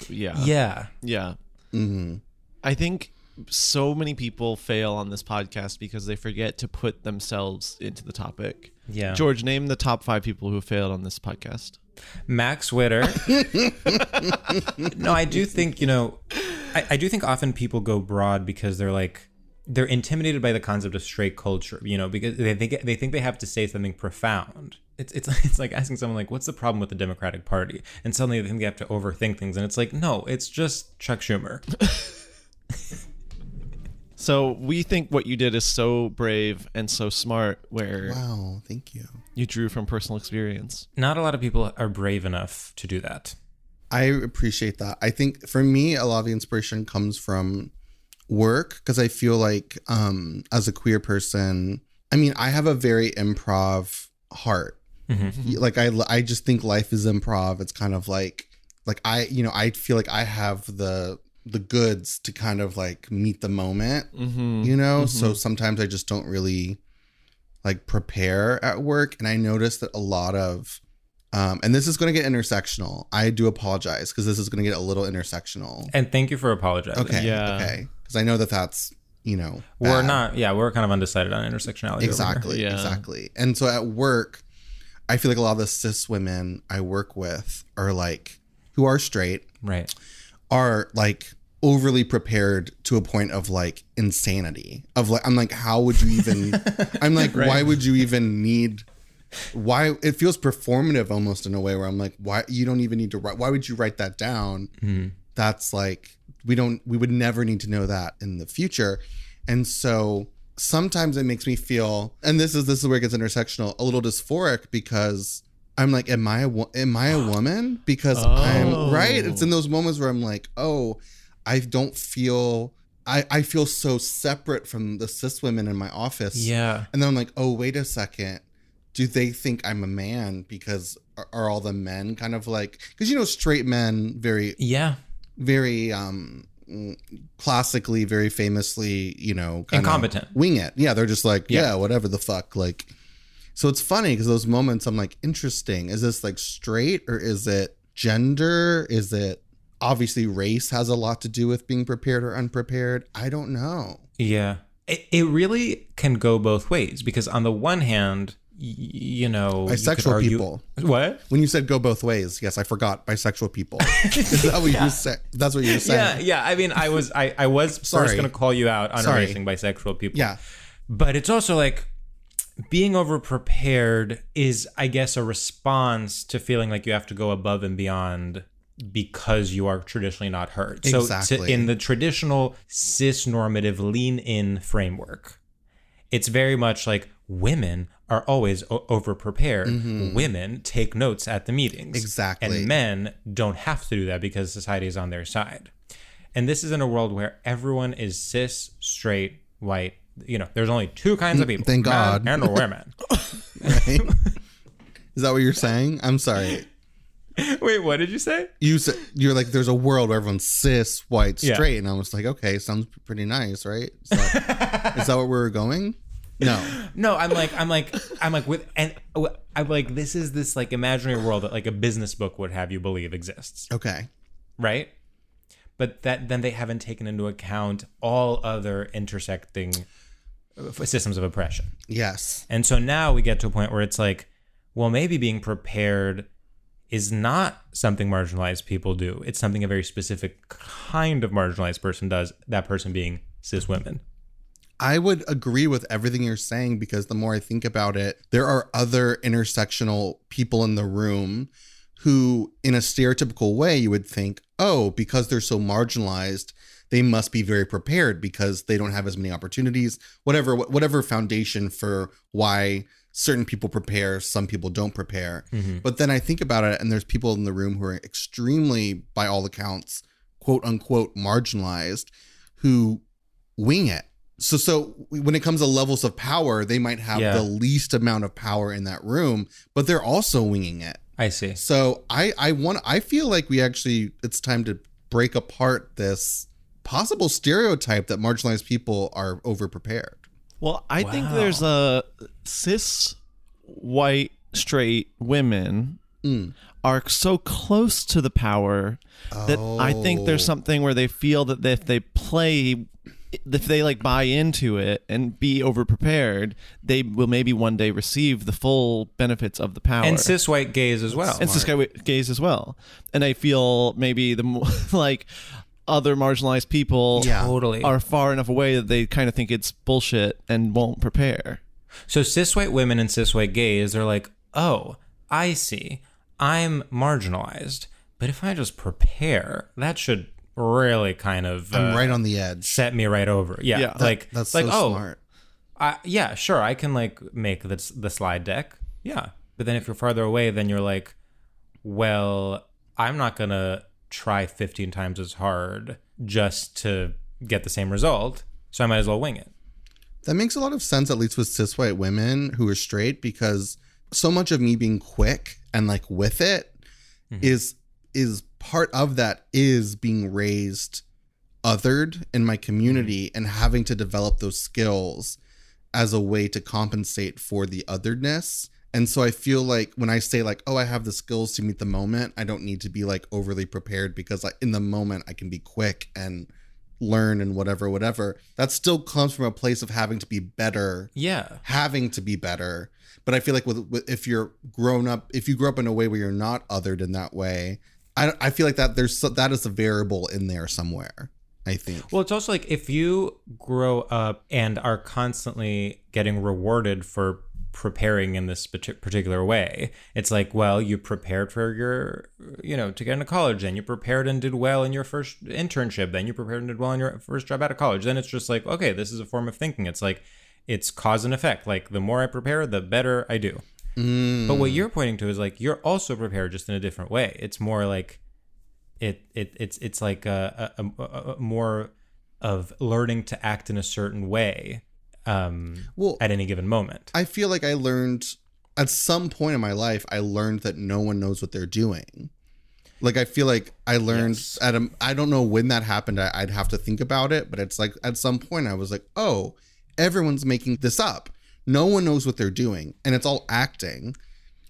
Yeah. yeah. Yeah. hmm I think so many people fail on this podcast because they forget to put themselves into the topic. Yeah. George, name the top five people who failed on this podcast. Max Witter. no, I do think, you know, I, I do think often people go broad because they're like, they're intimidated by the concept of straight culture, you know, because they think they think they have to say something profound. It's it's *laughs* it's like asking someone like, "What's the problem with the Democratic Party?" And suddenly they think they have to overthink things, and it's like, no, it's just Chuck Schumer. *laughs* So we think what you did is so brave and so smart, where Wow. Thank you. you drew from personal experience. Not a lot of people are brave enough to do that. I appreciate that. I think for me, a lot of the inspiration comes from work because I feel like um, as a queer person, I mean, I have a very improv heart. Like I, I just think life is improv. It's kind of like, like I, you know, I feel like I have the the goods to kind of like meet the moment. Mm-hmm. You know, so sometimes I just don't really like prepare at work, and I notice that a lot of um, and this is going to get intersectional. I do apologize because this is going to get a little intersectional. And thank you for apologizing. Okay. Yeah. Okay. Because I know that that's, you know, We're bad. not, yeah, we're kind of undecided on intersectionality. Exactly. Yeah. Exactly. And so at work, I feel like a lot of the cis women I work with are like, who are straight, Right. Are like overly prepared to a point of like insanity. Of like, I'm like, how would you even, *laughs* I'm like, why would you even need, why it feels performative almost in a way where I'm like, why you don't even need to write, why would you write that down? Hmm. That's like, we don't, we would never need to know that in the future. And so sometimes it makes me feel, and this is, this is where it gets intersectional, a little dysphoric because I'm like, am I a, am I a woman? Because I'm right. It's in those moments where I'm like, oh, I don't feel I, I feel so separate from the cis women in my office. Yeah. And then I'm like, oh, wait a second. Do they think I'm a man because are, are all the men kind of like because you know straight men very Yeah. very um classically very famously you know Incompetent. wing it yeah they're just like Yeah. yeah, whatever the fuck like so it's funny because those moments I'm like interesting. Is this like straight or is it gender? Is it obviously race has a lot to do with being prepared or unprepared. I don't know. Yeah. It, it really can go both ways because on the one hand, you know, you bisexual argue- people. What? when you said go both ways yes I forgot bisexual people. *laughs* Is that what you said? That's what you're saying Yeah, yeah. I mean, I was, I, I was *laughs* first going to call you out on Sorry. erasing bisexual people. yeah. But it's also like being over prepared is, I guess, a response to feeling like you have to go above and beyond because you are traditionally not heard. So, to, in the traditional cis normative lean in framework, it's very much like women are always o- over prepared. Women take notes at the meetings. Mm-hmm. Exactly. And men don't have to do that because society is on their side. And this is in a world where everyone is cis, straight, white. You know, there's only two kinds of people. Thank God. men. And *laughs* women. right? is that what you're saying I'm sorry Wait, what did you say? you said you're like there's a world where everyone's cis white Yeah. straight and i was like okay sounds pretty nice right is that, *laughs* is that where we're going no No, I'm like, I'm like, I'm like with, and I'm like, this is this like imaginary world that like a business book would have you believe exists. okay right? But that then they haven't taken into account all other intersecting uh, Uh, systems of oppression. yes And so now we get to a point where it's like, well, maybe being prepared is not something marginalized people do. It's something a very specific kind of marginalized person does, that person being cis women. I would agree with everything you're saying because the more I think about it, there are other intersectional people in the room who, in a stereotypical way, you would think, oh, because they're so marginalized, they must be very prepared because they don't have as many opportunities. Whatever, whatever foundation for why certain people prepare, some people don't prepare. Mhm. But then I think about it, and there's people in the room who are extremely, by all accounts, quote unquote, marginalized, who wing it. So, so when it comes to levels of power, they might have Yeah. the least amount of power in that room, but they're also winging it. I see. So I, I want, I feel like we actually, it's time to break apart this possible stereotype that marginalized people are over prepared. Well, I think there's a cis white straight women Mm. are so close to the power that I think there's Oh. something where they feel that if they play if they like buy into it and be over prepared, they will maybe one day receive the full benefits of the power. And cis white gays as well. and cis guy- gays as well. And I feel maybe the mo- *laughs* like other marginalized people Yeah. Totally. are far enough away that they kind of think it's bullshit and won't prepare. So cis white women and cis white gays are like, oh, I see. I'm marginalized. But if I just prepare, that should really kind of I'm uh, right on the edge. set me right over. Yeah. Yeah. like That's like so oh, smart. I, yeah, sure, I can like make this the slide deck. Yeah. But then if you're farther away, then you're like, well, I'm not gonna try 15 times as hard just to get the same result. So I might as well wing it. That makes a lot of sense, at least with cis white women who are straight, because so much of me being quick and like with it mm-hmm. is is part of that is being raised othered in my community mm-hmm. and having to develop those skills as a way to compensate for the otheredness. And so I feel like when I say like, oh, I have the skills to meet the moment, I don't need to be like overly prepared because like in the moment I can be quick and learn and whatever, whatever. That still comes from a place of having to be better Yeah. having to be better. But I feel like with, with if you're grown up, if you grew up in a way where you're not othered in that way, I I feel like that there's so- that is a variable in there somewhere. I think. Well, it's also like if you grow up and are constantly getting rewarded for preparing in this particular way, it's like, well, you prepared for your, you know, to get into college, and you prepared and did well in your first internship, then you prepared and did well in your first job out of college. Then it's just like, okay, this is a form of thinking. It's like, it's cause and effect. Like the more I prepare, the better I do. Mm. But what you're pointing to is like you're also prepared just in a different way. It's more like it it it's it's like a, a, a, a more of learning to act in a certain way um Well, at any given moment. I feel like I learned at some point in my life, I learned that no one knows what they're doing. Like I feel like I learned Yes. at a I don't know when that happened. I, I'd have to think about it, but it's like at some point I was like, oh, everyone's making this up. No one knows what they're doing, and it's all acting.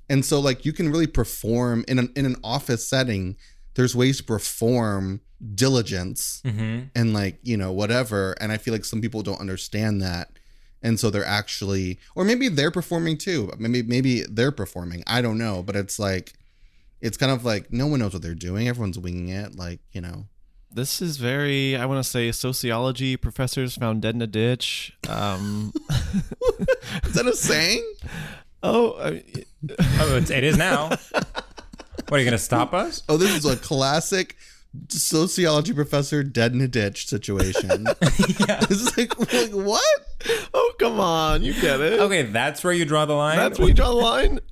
And so like you can really perform in an in an office setting. There's ways to perform diligence Mhm. and like you know whatever. And I feel like some people don't understand that and so they're actually or maybe they're performing too maybe maybe they're performing i don't know but it's like it's kind of like no one knows what they're doing everyone's winging it like you know This is very, I want to say, sociology professors found dead in a ditch. Um, *laughs* is that a saying *laughs* oh, I, Oh, it's, it is now. what are you going to stop us? oh this is a classic sociology professor dead in a ditch situation *laughs* this is like, like what oh, come on, you get it. Okay, that's where you draw the line. That's where you draw the line. *laughs*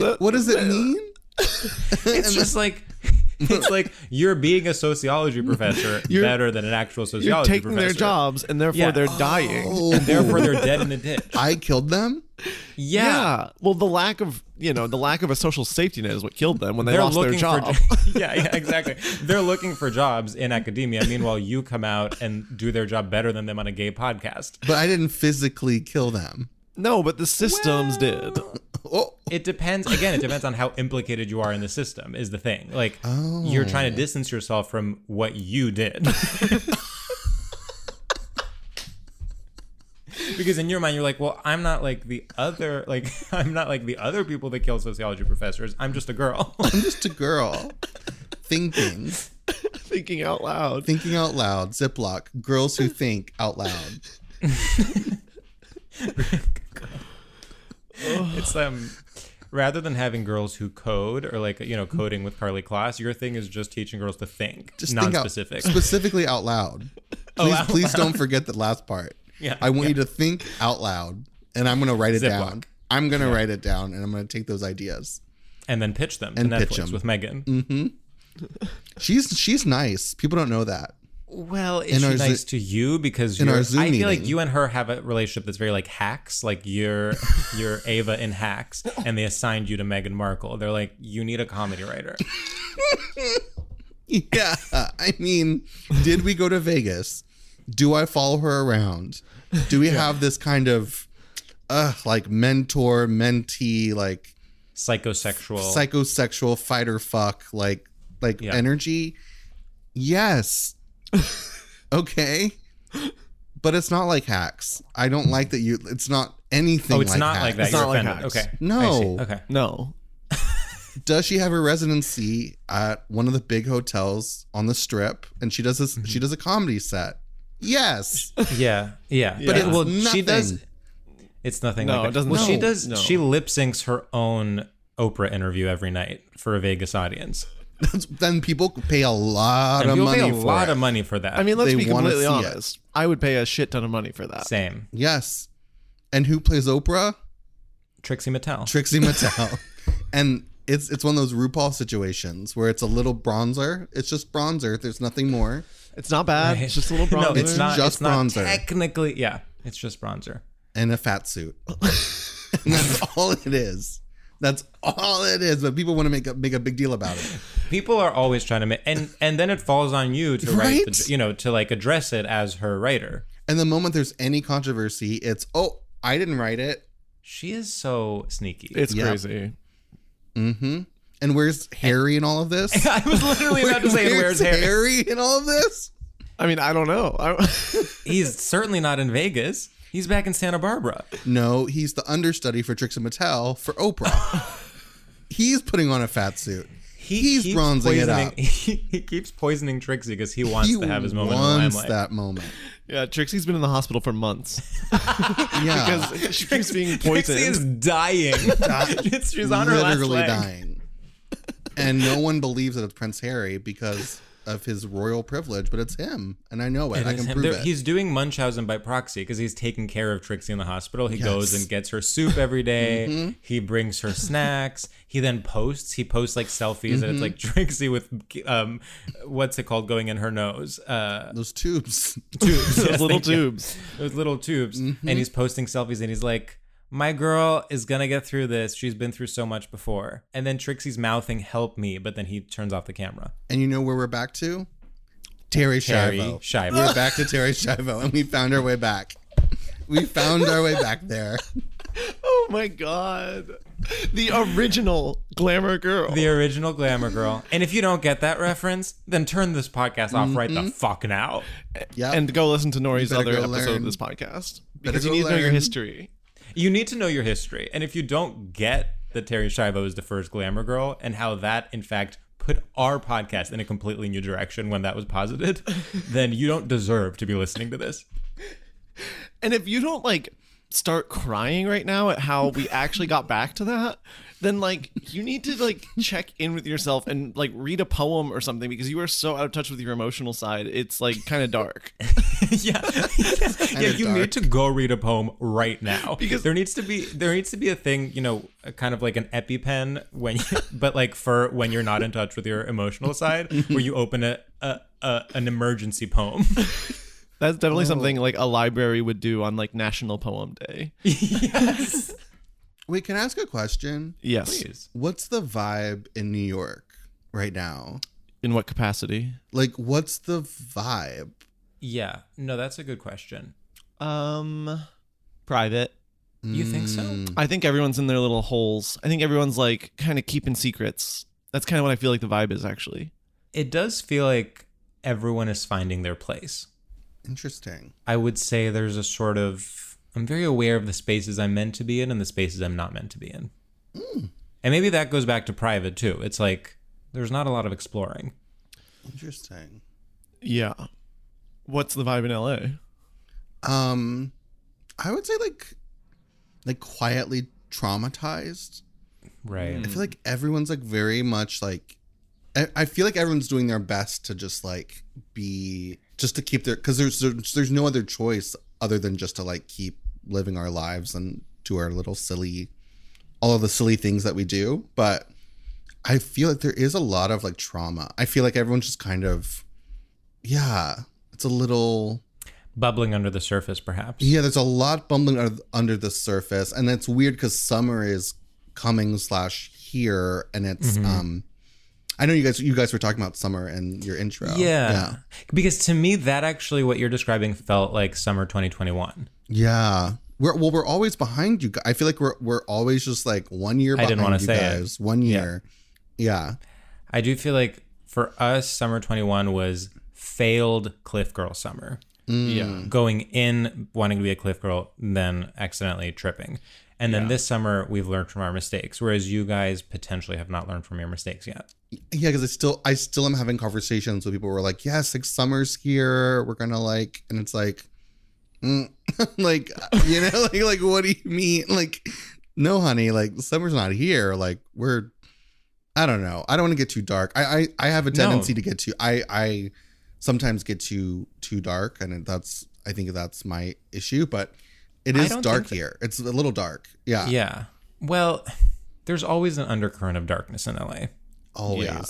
Uh, what does it mean it's *laughs* just like *laughs* it's like you're being a sociology professor *laughs* You're- better than an actual You're sociology taking their jobs, and therefore Yeah. they're dying. Oh. and therefore they're dead in the ditch. *laughs* i killed them Yeah. Well, the lack of you know the lack of a social safety net is what killed them when they They're lost their looking job. for yeah, yeah, exactly. They're looking for jobs in academia. Meanwhile, you come out and do their job better than them on a gay podcast. but i didn't physically kill them no, but the systems did. *laughs* oh It depends. Again, it depends on how implicated you are in the system. Is the thing like you're trying to oh. distance yourself from what you did. *laughs* because in your mind you're like well i'm not like the other like *laughs* i'm not like the other people that kill sociology professors i'm just a girl i'm just a girl thinking Thinking out loud. thinking out loud ziploc girls who think out loud *laughs* it's um rather than having girls who code or like you know coding with Karlie Kloss, your thing is just teaching girls to think, Just think out- non-specific. specifically out loud. *laughs* Oh, Please, out please loud. don't forget the last part. Yeah, I want yeah. you to think out loud, and I'm gonna write it Ziploc. down. I'm gonna write it down, and I'm gonna take those ideas. and then pitch them And to pitch Netflix 'em. with Meghan. Mm-hmm. She's she's nice. People don't know that. Well, In is our she nice to you because in you're, I feel like you and her have a relationship that's very like hacks. Like you're *laughs* you're Ava in hacks, and they assigned you to Meghan Markle. They're like, you need a comedy writer. *laughs* Yeah, I mean, did we go to Vegas? Do I follow her around? Do we have this kind of uh like mentor mentee like Psychosexual. psychosexual fighter fuck like like Yeah. energy? Yes. *laughs* okay. But it's not like hacks. I don't like that you it's not anything oh, it's like not like that. hacks. You're not like offended. hacks. okay. No. I see. Okay. No. *laughs* does she have a residency at one of the big hotels on the strip and she does this Mm-hmm. she does a comedy set yes *laughs* Yeah, yeah. But it- it's well, she does. It's nothing. No, like that. it doesn't- Well, she does. no. She lip syncs her own Oprah interview every night for a Vegas audience. That's- then people pay a lot And of money pay a for lot it. of money for that. I mean, let's They be completely see it. honest. I would pay a shit ton of money for that. same. yes and who plays oprah Trixie Mattel. trixie *laughs* mattel and it's it's one of those rupaul situations where it's a little bronzer it's just bronzer there's nothing more It's not bad. Right. It's just a little bronzer. *laughs* No, it's not. just it's not bronzer. Technically, yeah, it's just bronzer. and a fat suit *laughs* and that's all it is that's all it is but people want to make a make a big deal about it People are always trying to make, and and then it falls on you to write, the, you know, to like address it as her writer. and the moment there's any controversy it's oh i didn't write it She is so sneaky. It's Yep. crazy. Mm-hmm. And where's Harry in all of this? *laughs* I was literally about to say, "Where's Harry?" in all of this? I mean, I don't know. I, *laughs* He's certainly not in Vegas. He's back in Santa Barbara. No, he's the understudy for Trixie Mattel for Oprah. *laughs* he's putting on a fat suit. he's bronzing it up. He, *laughs* he keeps poisoning Trixie because he wants he to have his moment in the limelight. that moment. yeah, Trixie's been in the hospital for months *laughs* Yeah, because she keeps being poisoned. Trixie is dying. She's on her last literally leg. dying. And no one believes that it's Prince Harry because of his royal privilege, but it's him, and I know it. It I can him. prove There- it. He's doing Munchausen by proxy because he's taking care of Trixie in the hospital. He goes and gets her soup every day. Mm-hmm. He brings her snacks. He then posts. He posts like selfies, and Mm-hmm. it's like Trixie with um, what's it called going in her nose? Uh, Those tubes. tubes. *laughs* Those Yes, little thank you. tubes. Those little tubes. Mm-hmm. And he's posting selfies, and he's like. My girl is gonna get through this. She's been through so much before. And then Trixie's mouthing, help me, but then he turns off the camera. And you know where we're back to? Terri Terri Schiavo. Schiavo. We're back to Terri Schiavo, and we found our way back. We found our way back there. Oh my god, the original glamour girl. The original Glamour Girl. And if you don't get that reference, then turn this podcast off right Mm-hmm. the fuck now. Yeah. and go listen to Nori's other episode learn. of this podcast because you go need to know your history. You need to know your history. And if you don't get that Terri Schiavo is the first Glamour Girl and how that, in fact, put our podcast in a completely new direction when that was posited, *laughs* then you don't deserve to be listening to this. And if you don't like start crying right now at how we actually got back to that, then like you need to like *laughs* check in with yourself and like read a poem or something because you are so out of touch with your emotional side. It's like kind of dark. *laughs* yeah. *laughs* yeah, you dark. need to go read a poem right now Because- there needs to be there needs to be a thing, you know, kind of like an EpiPen when you, but like for when you're not in touch with your emotional side where you open a, a, a an emergency poem. That's definitely something like a library would do on like National Poem Day. yes. Wait, can I ask a question? Yes. Please. What's the vibe in New York right now? In what capacity? Like, what's the vibe? Yeah. No, that's a good question. Um, private. You think so? Mm, I think everyone's in their little holes. I think everyone's like kind of keeping secrets. That's kind of what I feel like the vibe is actually. It does feel like everyone is finding their place. Interesting. I would say there's a sort of I'm very aware of the spaces I'm meant to be in and the spaces I'm not meant to be in. And maybe that goes back to private too. It's like there's not a lot of exploring. Interesting. Yeah. What's the vibe in LA? Um, I would say like, like quietly traumatized. Right. I feel like everyone's like very much like. I, I feel like everyone's doing their best to just like be just to keep their because there's, there's there's no other choice other than just to like keep living our lives and do our little silly all of the silly things that we do but i feel like there is a lot of like trauma i feel like everyone's just kind of yeah it's a little Bubbling under the surface, perhaps. yeah there's a lot bubbling under, the surface and it's weird because summer is coming slash here and it's Mhm. um i know you guys you guys were talking about summer in your intro Yeah. Because to me, that actually, what you're describing felt like summer 2021. Yeah. We're well, we're always behind you. I feel like we're we're always just like one year I behind didn't wanna you say it. One year. Yeah. I do feel like for us, summer 21 was failed Cliff Girl summer. Mm. Yeah. Going in wanting to be a Cliff Girl, then accidentally tripping. And then Yeah. this summer, we've learned from our mistakes, whereas you guys potentially have not learned from your mistakes yet. Yeah, because I still I still am having conversations with people who are like, Yes, like summer's here. We're gonna like and it's like mm, *laughs* like you know, *laughs* like like what do you mean? Like, no, honey, like summer's not here. Like we're I don't know. I don't want to get too dark. I I, I have a No. tendency to get too I I sometimes get too too dark and that's I think that's my issue, but it is dark that- here. It's a little dark. Yeah. Yeah. Well, there's always an undercurrent of darkness in LA. Always. Yeah.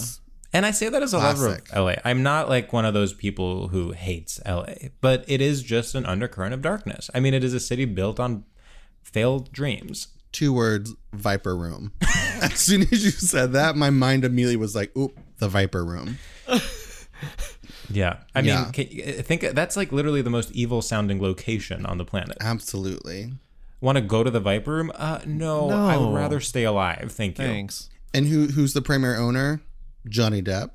And I say that as a lover of LA. I'm not like one of those people who hates LA, but it is just an undercurrent of darkness. I mean, it is a city built on failed dreams. Two words, Viper Room. *laughs* as soon as you said that, my mind immediately was like, oop, the Viper Room. *laughs* Yeah. I Yeah. mean, can, I think that's like literally the most evil sounding location on the planet. Absolutely. Want to go to the Viper Room? Uh, no, I would rather stay alive. Thank you. Thanks. And who who's the primary owner? Johnny Depp.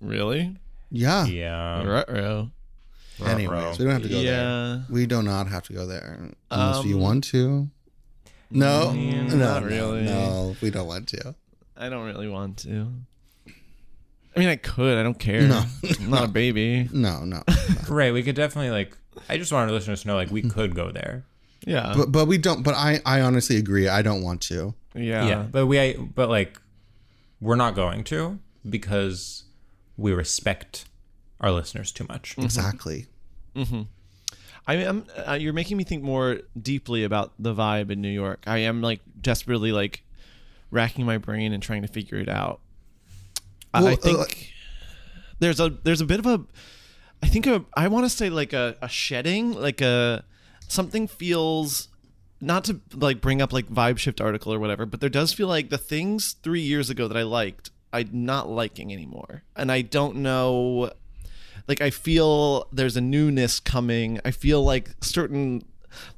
Really? Yeah. Yeah. Ruh-roh. Anyways, we don't have to go there. Yeah. We do not have to go there unless you Um, want to. No, no, not no, really. No, we don't want to. I don't really want to. I mean, I could. I don't care. No. I'm not a *laughs* baby. No, no. Right. *laughs* We could definitely like. I just wanted listeners to know like we could go there. Yeah. but but we don't. But I I honestly agree. I don't want to. Yeah. yeah but we I, but like we're not going to because we respect our listeners too much Exactly. I mean, I'm, uh, you're making me think more deeply about the vibe in New York. I am like desperately like racking my brain and trying to figure it out. I- Well, I uh, think there's a there's a bit of a I think a I want to say like a, a shedding like a something feels not to like bring up like vibe shift article or whatever, but there does feel like the things three years ago that I liked I'm not liking anymore, and I don't know like I feel there's a newness coming. I feel like certain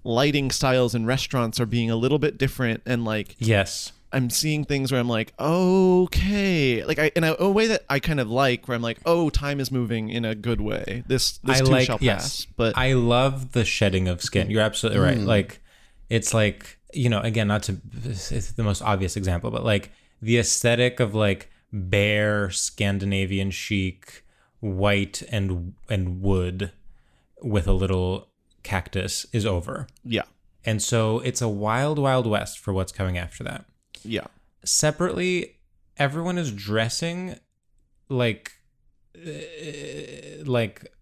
lighting styles in restaurants are being a little bit different and like yes I'm seeing things where I'm like, okay, like I in a, a way that I kind of like, where I'm like, oh, time is moving in a good way. This this I too like shall yes pass. But I love the shedding of skin you're absolutely right Mm. like it's like you know again not to it's the most obvious example but like the aesthetic of like bare Scandinavian chic white and and wood with a little cactus is over. Yeah, and so it's a wild wild west for what's coming after that. Yeah, separately everyone is dressing like uh, like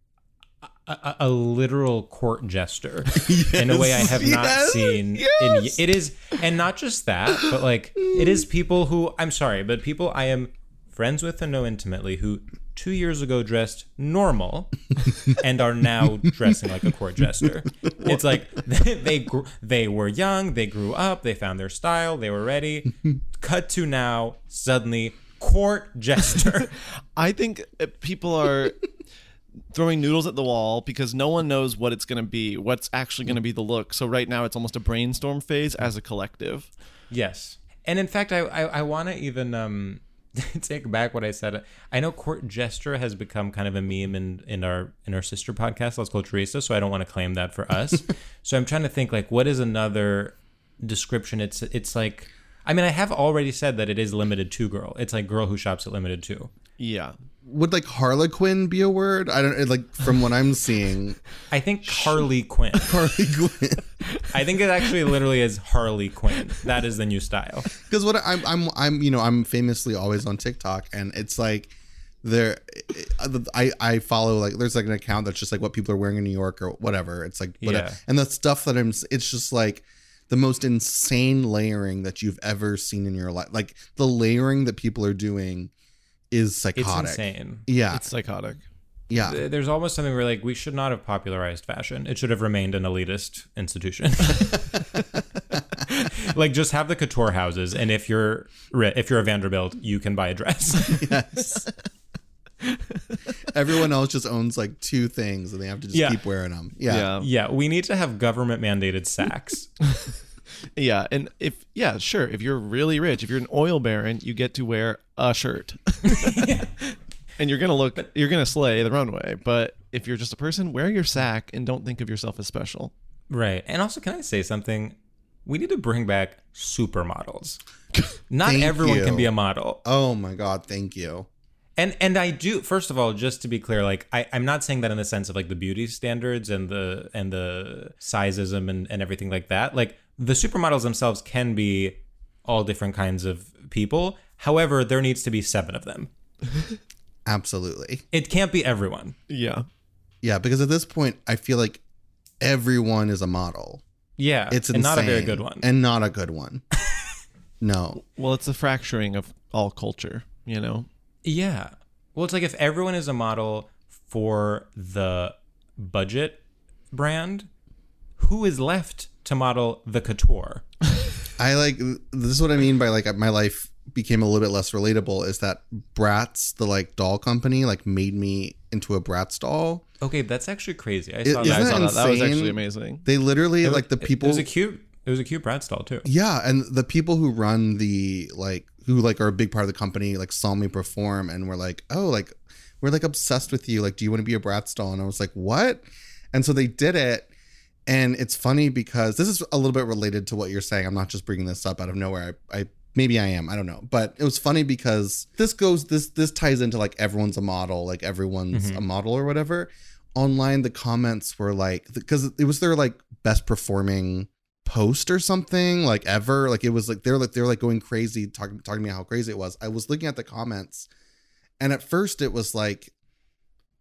a, a, literal court jester *laughs* in a way i have not yes, seen in it is and not just that but like it is people who i'm sorry but people i am friends with and know intimately who two years ago dressed normal *laughs* and are now dressing like a court jester. It's like they *laughs* they, gr- they were young, they grew up, they found their style, they were ready. Cut to now, suddenly court jester. I think uh, people are throwing noodles at the wall because no one knows what it's going to be, what's actually going to be the look. So right now, it's almost a brainstorm phase as a collective. yes, and in fact, I I, I want to even um. *laughs* take back what I said. I know court jester has become kind of a meme in, in our in our sister podcast, Let's Go Teresa. So I don't want to claim that for us. *laughs* so I'm trying to think like what is another description? It's it's like I mean I have already said that it is Limited Too girl. It's like girl who shops at Limited Too. Yeah. Would like Harlequin be a word? I don't like from what I'm seeing. *laughs* I think Harley Quinn. *laughs* Harley Quinn. *laughs* I think it actually literally is Harley Quinn. That is the new style. Because what I'm I'm I'm you know I'm famously always on TikTok and it's like there I I follow like there's like an account that's just like what people are wearing in New York or whatever. It's like whatever. Yeah. and the stuff that I'm it's just like the most insane layering that you've ever seen in your life. Like the layering that people are doing is It's psychotic. insane. Yeah. It's psychotic. yeah. There's almost something where like we should not have popularized fashion. It should have remained an elitist institution. *laughs* like just have the couture houses, and if you're if you're a Vanderbilt, you can buy a dress. yes. Everyone else just owns like two things and they have to just Yeah. keep wearing them. Yeah. Yeah. yeah, we need to have government mandated sacks. *laughs* Yeah, and if yeah, sure, if you're really rich, if you're an oil baron, you get to wear a shirt. *laughs* and you're going to look you're going to slay the runway, but if you're just a person, wear your sack and don't think of yourself as special. Right. And also, can I say something? We need to bring back supermodels. *laughs* Not Thank everyone you. can be a model. Oh my God. Thank you. And and I do first of all, just to be clear, like I, I'm not saying that in the sense of like the beauty standards and the and the sizism and, and everything like that. Like the supermodels themselves can be all different kinds of people. However, there needs to be seven of them. *laughs* Absolutely. It can't be everyone. Yeah. Yeah. Because at this point, I feel like everyone is a model. Yeah. It's and not a very good one. And not a good one. *laughs* no. Well, it's a fracturing of all culture, you know. Yeah. Well, it's like if everyone is a model for the budget brand, who is left to model the couture? *laughs* I like this is what I mean by like my life became a little bit less relatable is that Bratz, the like doll company, like made me into a Bratz doll. Okay, that's actually crazy. I It- saw isn't that. I saw that. That was actually amazing. They literally It- like the people It was a cute. It was a cute Bratz doll too. Yeah, and the people who run the like who like are a big part of the company like saw me perform and were like, "Oh, like we're like obsessed with you. Like, do you want to be a Bratz doll?" And I was like, "What?" And so they did it. And it's funny because this is a little bit related to what you're saying. I'm not just bringing this up out of nowhere. I, I maybe I am. I don't know. But it was funny because this goes this this ties into like everyone's a model, like everyone's Mhm. a model or whatever. Online, the comments were like because it was their like best performing post or something like ever like it was like they're like they're like going crazy talking talking to me how crazy it was i was looking at the comments and at first it was like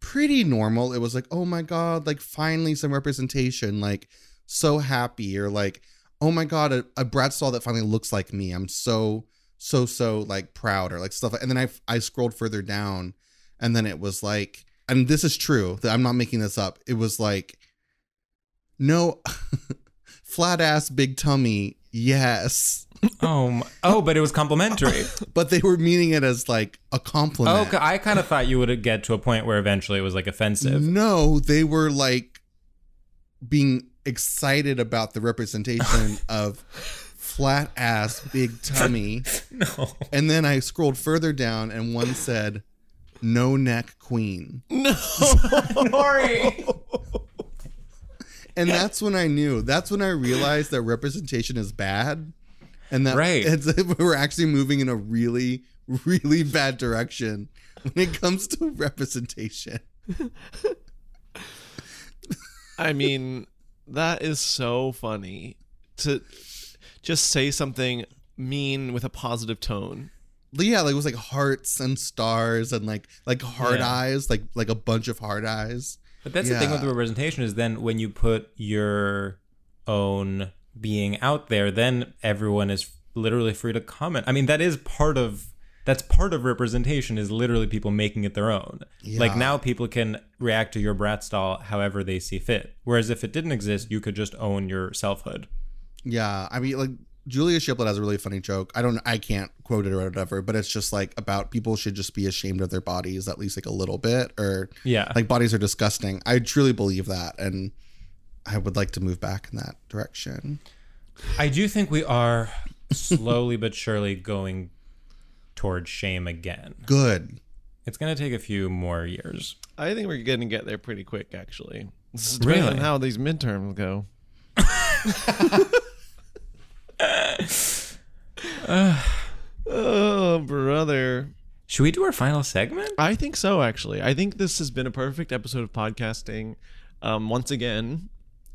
pretty normal. It was like oh my god like finally some representation. Like so happy. Or like oh my god a, a Bratz that finally looks like me. I'm so so so like proud or like stuff and then i i scrolled further down and then it was like and this is true that i'm not making this up. It was like no *laughs* flat ass big tummy yes Oh, my, oh, but it was complimentary. *laughs* but they were meaning it as like a compliment oh, I kind of thought you would get to a point where eventually it was like offensive. no they were like being excited about the representation *laughs* of flat ass big tummy *laughs* No. and then i scrolled further down and one said no neck queen No. Sorry. And that's when I knew. That's when I realized that representation is bad, and that Right. it's, *laughs* we're actually moving in a really, really bad direction when it comes to representation. *laughs* I mean, that is so funny to just say something mean with a positive tone. But yeah, like it was like hearts and stars and like like hard Yeah. eyes, like like a bunch of hard eyes. But that's the thing with the representation is then when you put your own being out there, then everyone is literally free to comment. I mean, that is part of that's part of representation is literally people making it their own. Like now people can react to your Bratz doll however they see fit. Whereas if it didn't exist, you could just own your selfhood. Yeah, I mean, like Julia Shiplett has a really funny joke. I don't, I can't quote it or whatever, but it's just like about people should just be ashamed of their bodies at least like a little bit, or Yeah. like bodies are disgusting. I truly believe that, and I would like to move back in that direction. I do think we are slowly but surely going towards shame again. Good. It's going to take a few more years. I think we're going to get there pretty quick, actually. This is Really? depending on how these midterms go. *laughs* oh, brother. Should Should we do our final segment? I think so, actually. I think this has been a perfect episode of podcasting um, once again.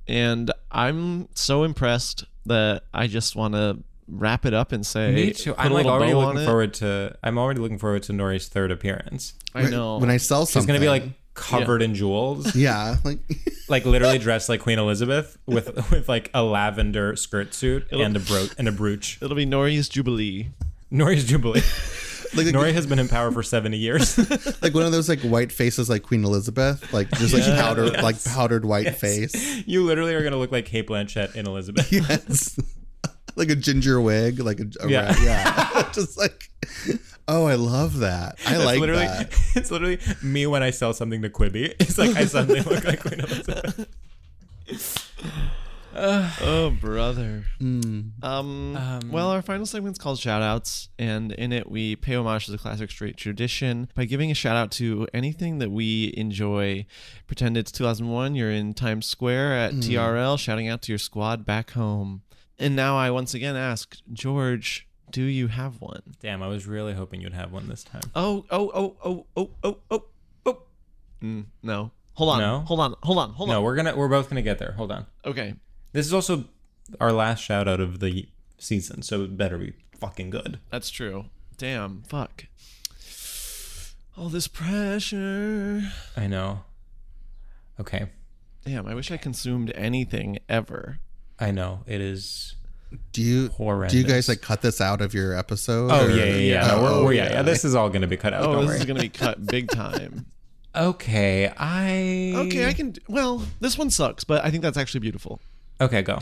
And I'm so impressed that I just want to wrap it up and say, Me too. put I'm a like already bow on looking it. forward to. I'm already looking forward to Nori's third appearance. I know. When I sell She's something, gonna be like covered in jewels, yeah, like *laughs* like literally dressed like Queen Elizabeth with *laughs* with like a lavender skirt suit It'll- and a bro and a brooch. *laughs* It'll be Nori's Jubilee. Nori's Jubilee. *laughs* like Nori has been in power for 70 years. like one of those like white faces like Queen Elizabeth, like just like Yes. powder like powdered white face. you literally are gonna look like Cate Blanchett in Elizabeth. Yes. like a ginger wig, like a, a Yeah. rat- yeah. just like oh, I love that. I It's like literally, that. *laughs* It's literally me when I sell something to Quibi. *laughs* It's like I suddenly look like Queen Elizabeth. *sighs* Oh, brother. Mm. Um, Um, well, our final segment's called Shoutouts, and in it we pay homage to the classic straight tradition by giving a shout out to anything that we enjoy. Pretend it's 2001, you're in Times Square at TRL, shouting out to your squad back home. And now I once again ask, George, do you have one? Damn, I was really hoping you'd have one this time. Oh, oh, oh, oh, oh, oh, oh, oh. Mm, no. Hold on. No? Hold on. Hold on. Hold on. no, we're gonna we're both gonna get there. Hold on. Okay. This is also our last shout out of the season, so it better be fucking good. That's true. Damn. Fuck. All this pressure. I know. Okay. Damn, I wish I consumed anything ever. I know. It is Do you horrendous. do you guys like cut this out of your episode? Oh or- yeah, yeah, yeah. No, Oh, we're, we're, yeah, yeah. yeah. This is all gonna be cut out. Oh, don't this worry. is gonna be cut big time. *laughs* Okay, I Okay, I can. Well, this one sucks, but I think that's actually beautiful. Okay, go.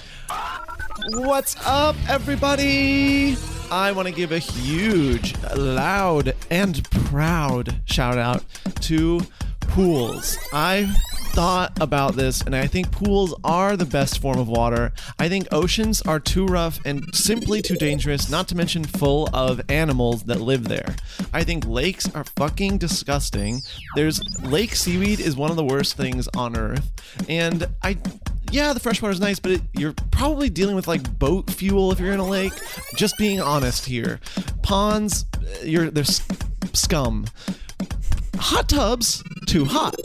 What's up, everybody? I want to give a huge, loud, and proud shout out to pools. I thought about this, and I think pools are the best form of water. I think oceans are too rough and simply too dangerous, not to mention full of animals that live there. I think lakes are fucking disgusting. There's lake seaweed is one of the worst things on earth, and I yeah, the freshwater is nice, but it, you're probably dealing with like boat fuel if you're in a lake. Just being honest here. Ponds, you're they're scum. Hot tubs, too hot.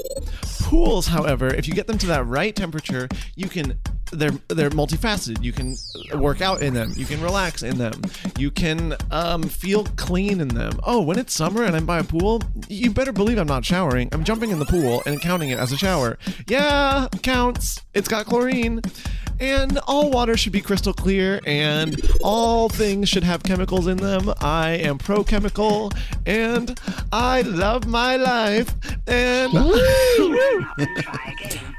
Pools, however, if you get them to that right temperature, you can they're they're multifaceted. You can work out in them. You can relax in them. You can um, feel clean in them. Oh, when it's summer and I'm by a pool, you better believe I'm not showering. I'm jumping in the pool and counting it as a shower. Yeah, counts. It's got chlorine. And all water should be crystal clear, and all things should have chemicals in them. I am pro chemical, and I love my life. And *laughs*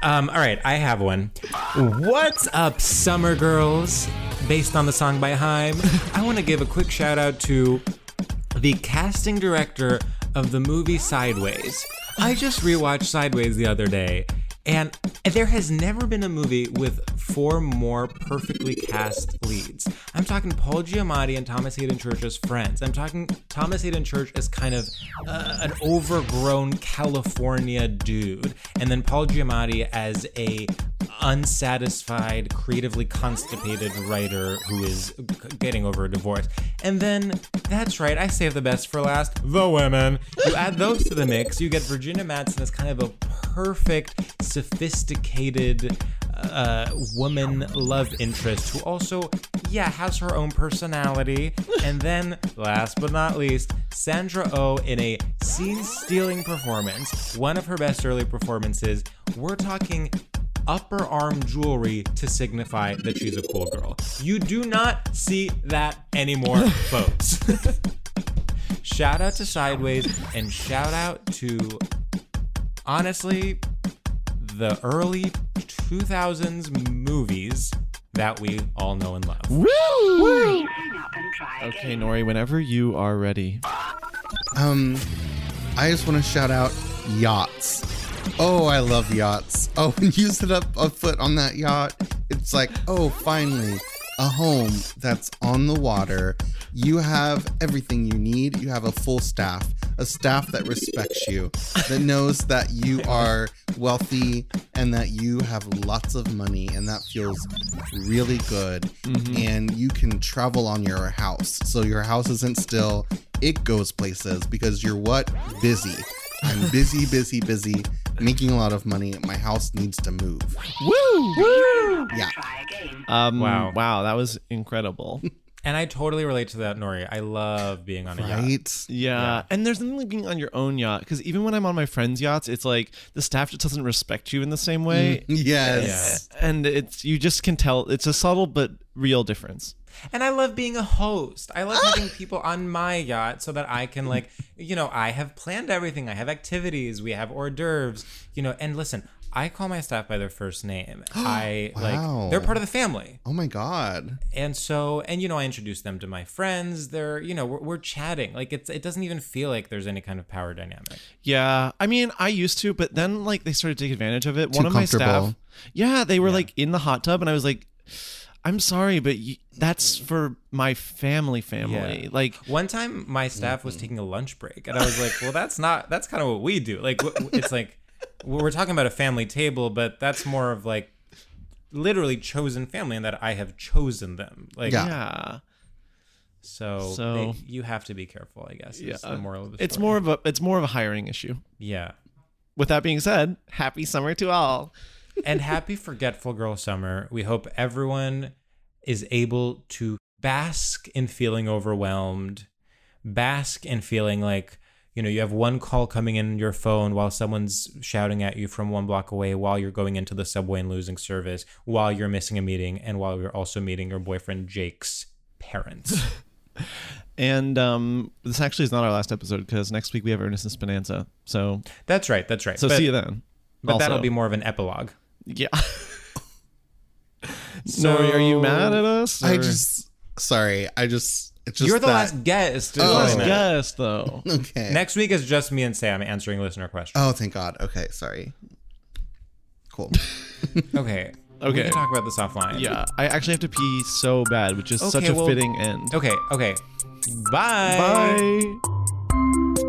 Um, all right, I have one. What's up, summer girls? Based on the song by Haim, *laughs* I want to give a quick shout out to the casting director of the movie Sideways. I just rewatched Sideways the other day, and there has never been a movie with four more perfectly cast leads. I'm talking Paul Giamatti and Thomas Haden Church as friends. I'm talking Thomas Haden Church as kind of uh, an overgrown California dude, and then Paul Giamatti as a unsatisfied, creatively constipated writer who is getting over a divorce. And then, that's right, I save the best for last the women. You add those to the mix, you get Virginia Madsen as kind of a perfect, sophisticated uh, woman love interest who also, yeah, has her own personality. And then, last but not least, Sandra Oh in a scene stealing performance, one of her best early performances. We're talking upper arm jewelry to signify that she's a cool girl. You do not see that anymore, *laughs* folks. shout out to Sideways and shout out to honestly the early 2000s movies that we all know and love. Woo! Okay, Nori, whenever you are ready. Um, I just want to shout out yachts. Oh, I love yachts. Oh, *laughs* when you sit up a foot on that yacht, it's like, oh, finally, a home that's on the water. You have everything you need. You have a full staff, a staff that respects you, that knows that you are wealthy and that you have lots of money, and that feels really good. And you can travel on your house. So your house isn't still, it goes places because you're what? Busy. I'm busy, busy, busy, making a lot of money. My house needs to move. Woo! Woo! Yeah. Um, Wow. wow. that was incredible. *laughs* And I totally relate to that, Nori. I love being on a yacht. Right? Yeah. And there's nothing like being on your own yacht because even when I'm on my friends' yachts, it's like the staff just doesn't respect you in the same way. Mm, *laughs* yes. And it's you just can tell it's a subtle but real difference. And I love being a host. I love ah! having people on my yacht so that I can like, you know, I have planned everything. I have activities. We have hors d'oeuvres. You know, and listen, I call my staff by their first name. *gasps* I Wow. like they're part of the family. Oh my God. And so, and you know, I introduce them to my friends. They're, you know, we're, we're chatting. Like it's, it doesn't even feel like there's any kind of power dynamic. Yeah, I mean, I used to, but then like they started to take advantage of it. Too One of my staff, yeah, they were like in the hot tub, and I was like, "I'm sorry, but y- that's for my family, family." Yeah. Like, One time, my staff was taking a lunch break, and I was like, "Well, that's not. That's kind of what we do. Like, w- w- it's like we're talking about a family table, but that's more of like literally chosen family, and that I have chosen them. Like, Yeah. yeah, so, So- they- you have to be careful. I guess. yeah, the moral of the it's more of a it's more of a hiring issue. yeah. With that being said, happy summer to all. and happy forgetful girl summer. We hope everyone is able to bask in feeling overwhelmed, bask in feeling like, you know, you have one call coming in your phone while someone's shouting at you from one block away while you're going into the subway and losing service, while you're missing a meeting, and while you're also meeting your boyfriend Jake's parents. *laughs* And um, this actually is not our last episode because next week we have Earnestness Bonanza. So, That's right. That's right. so But- see you then. But that'll be more of an epilogue. Yeah. *laughs* So Nori, are you mad at us? I just, sorry. I just you're the that- last guest. Oh. Let's isn't though. *laughs* Okay. Next week is just me and Sam answering listener questions. Oh, thank God. Okay. Sorry. Cool. Okay. *laughs* Okay. We Okay. can talk about this offline. Yeah, I actually have to pee so bad, which is such a well- fitting end. Okay. Okay. Bye. Bye.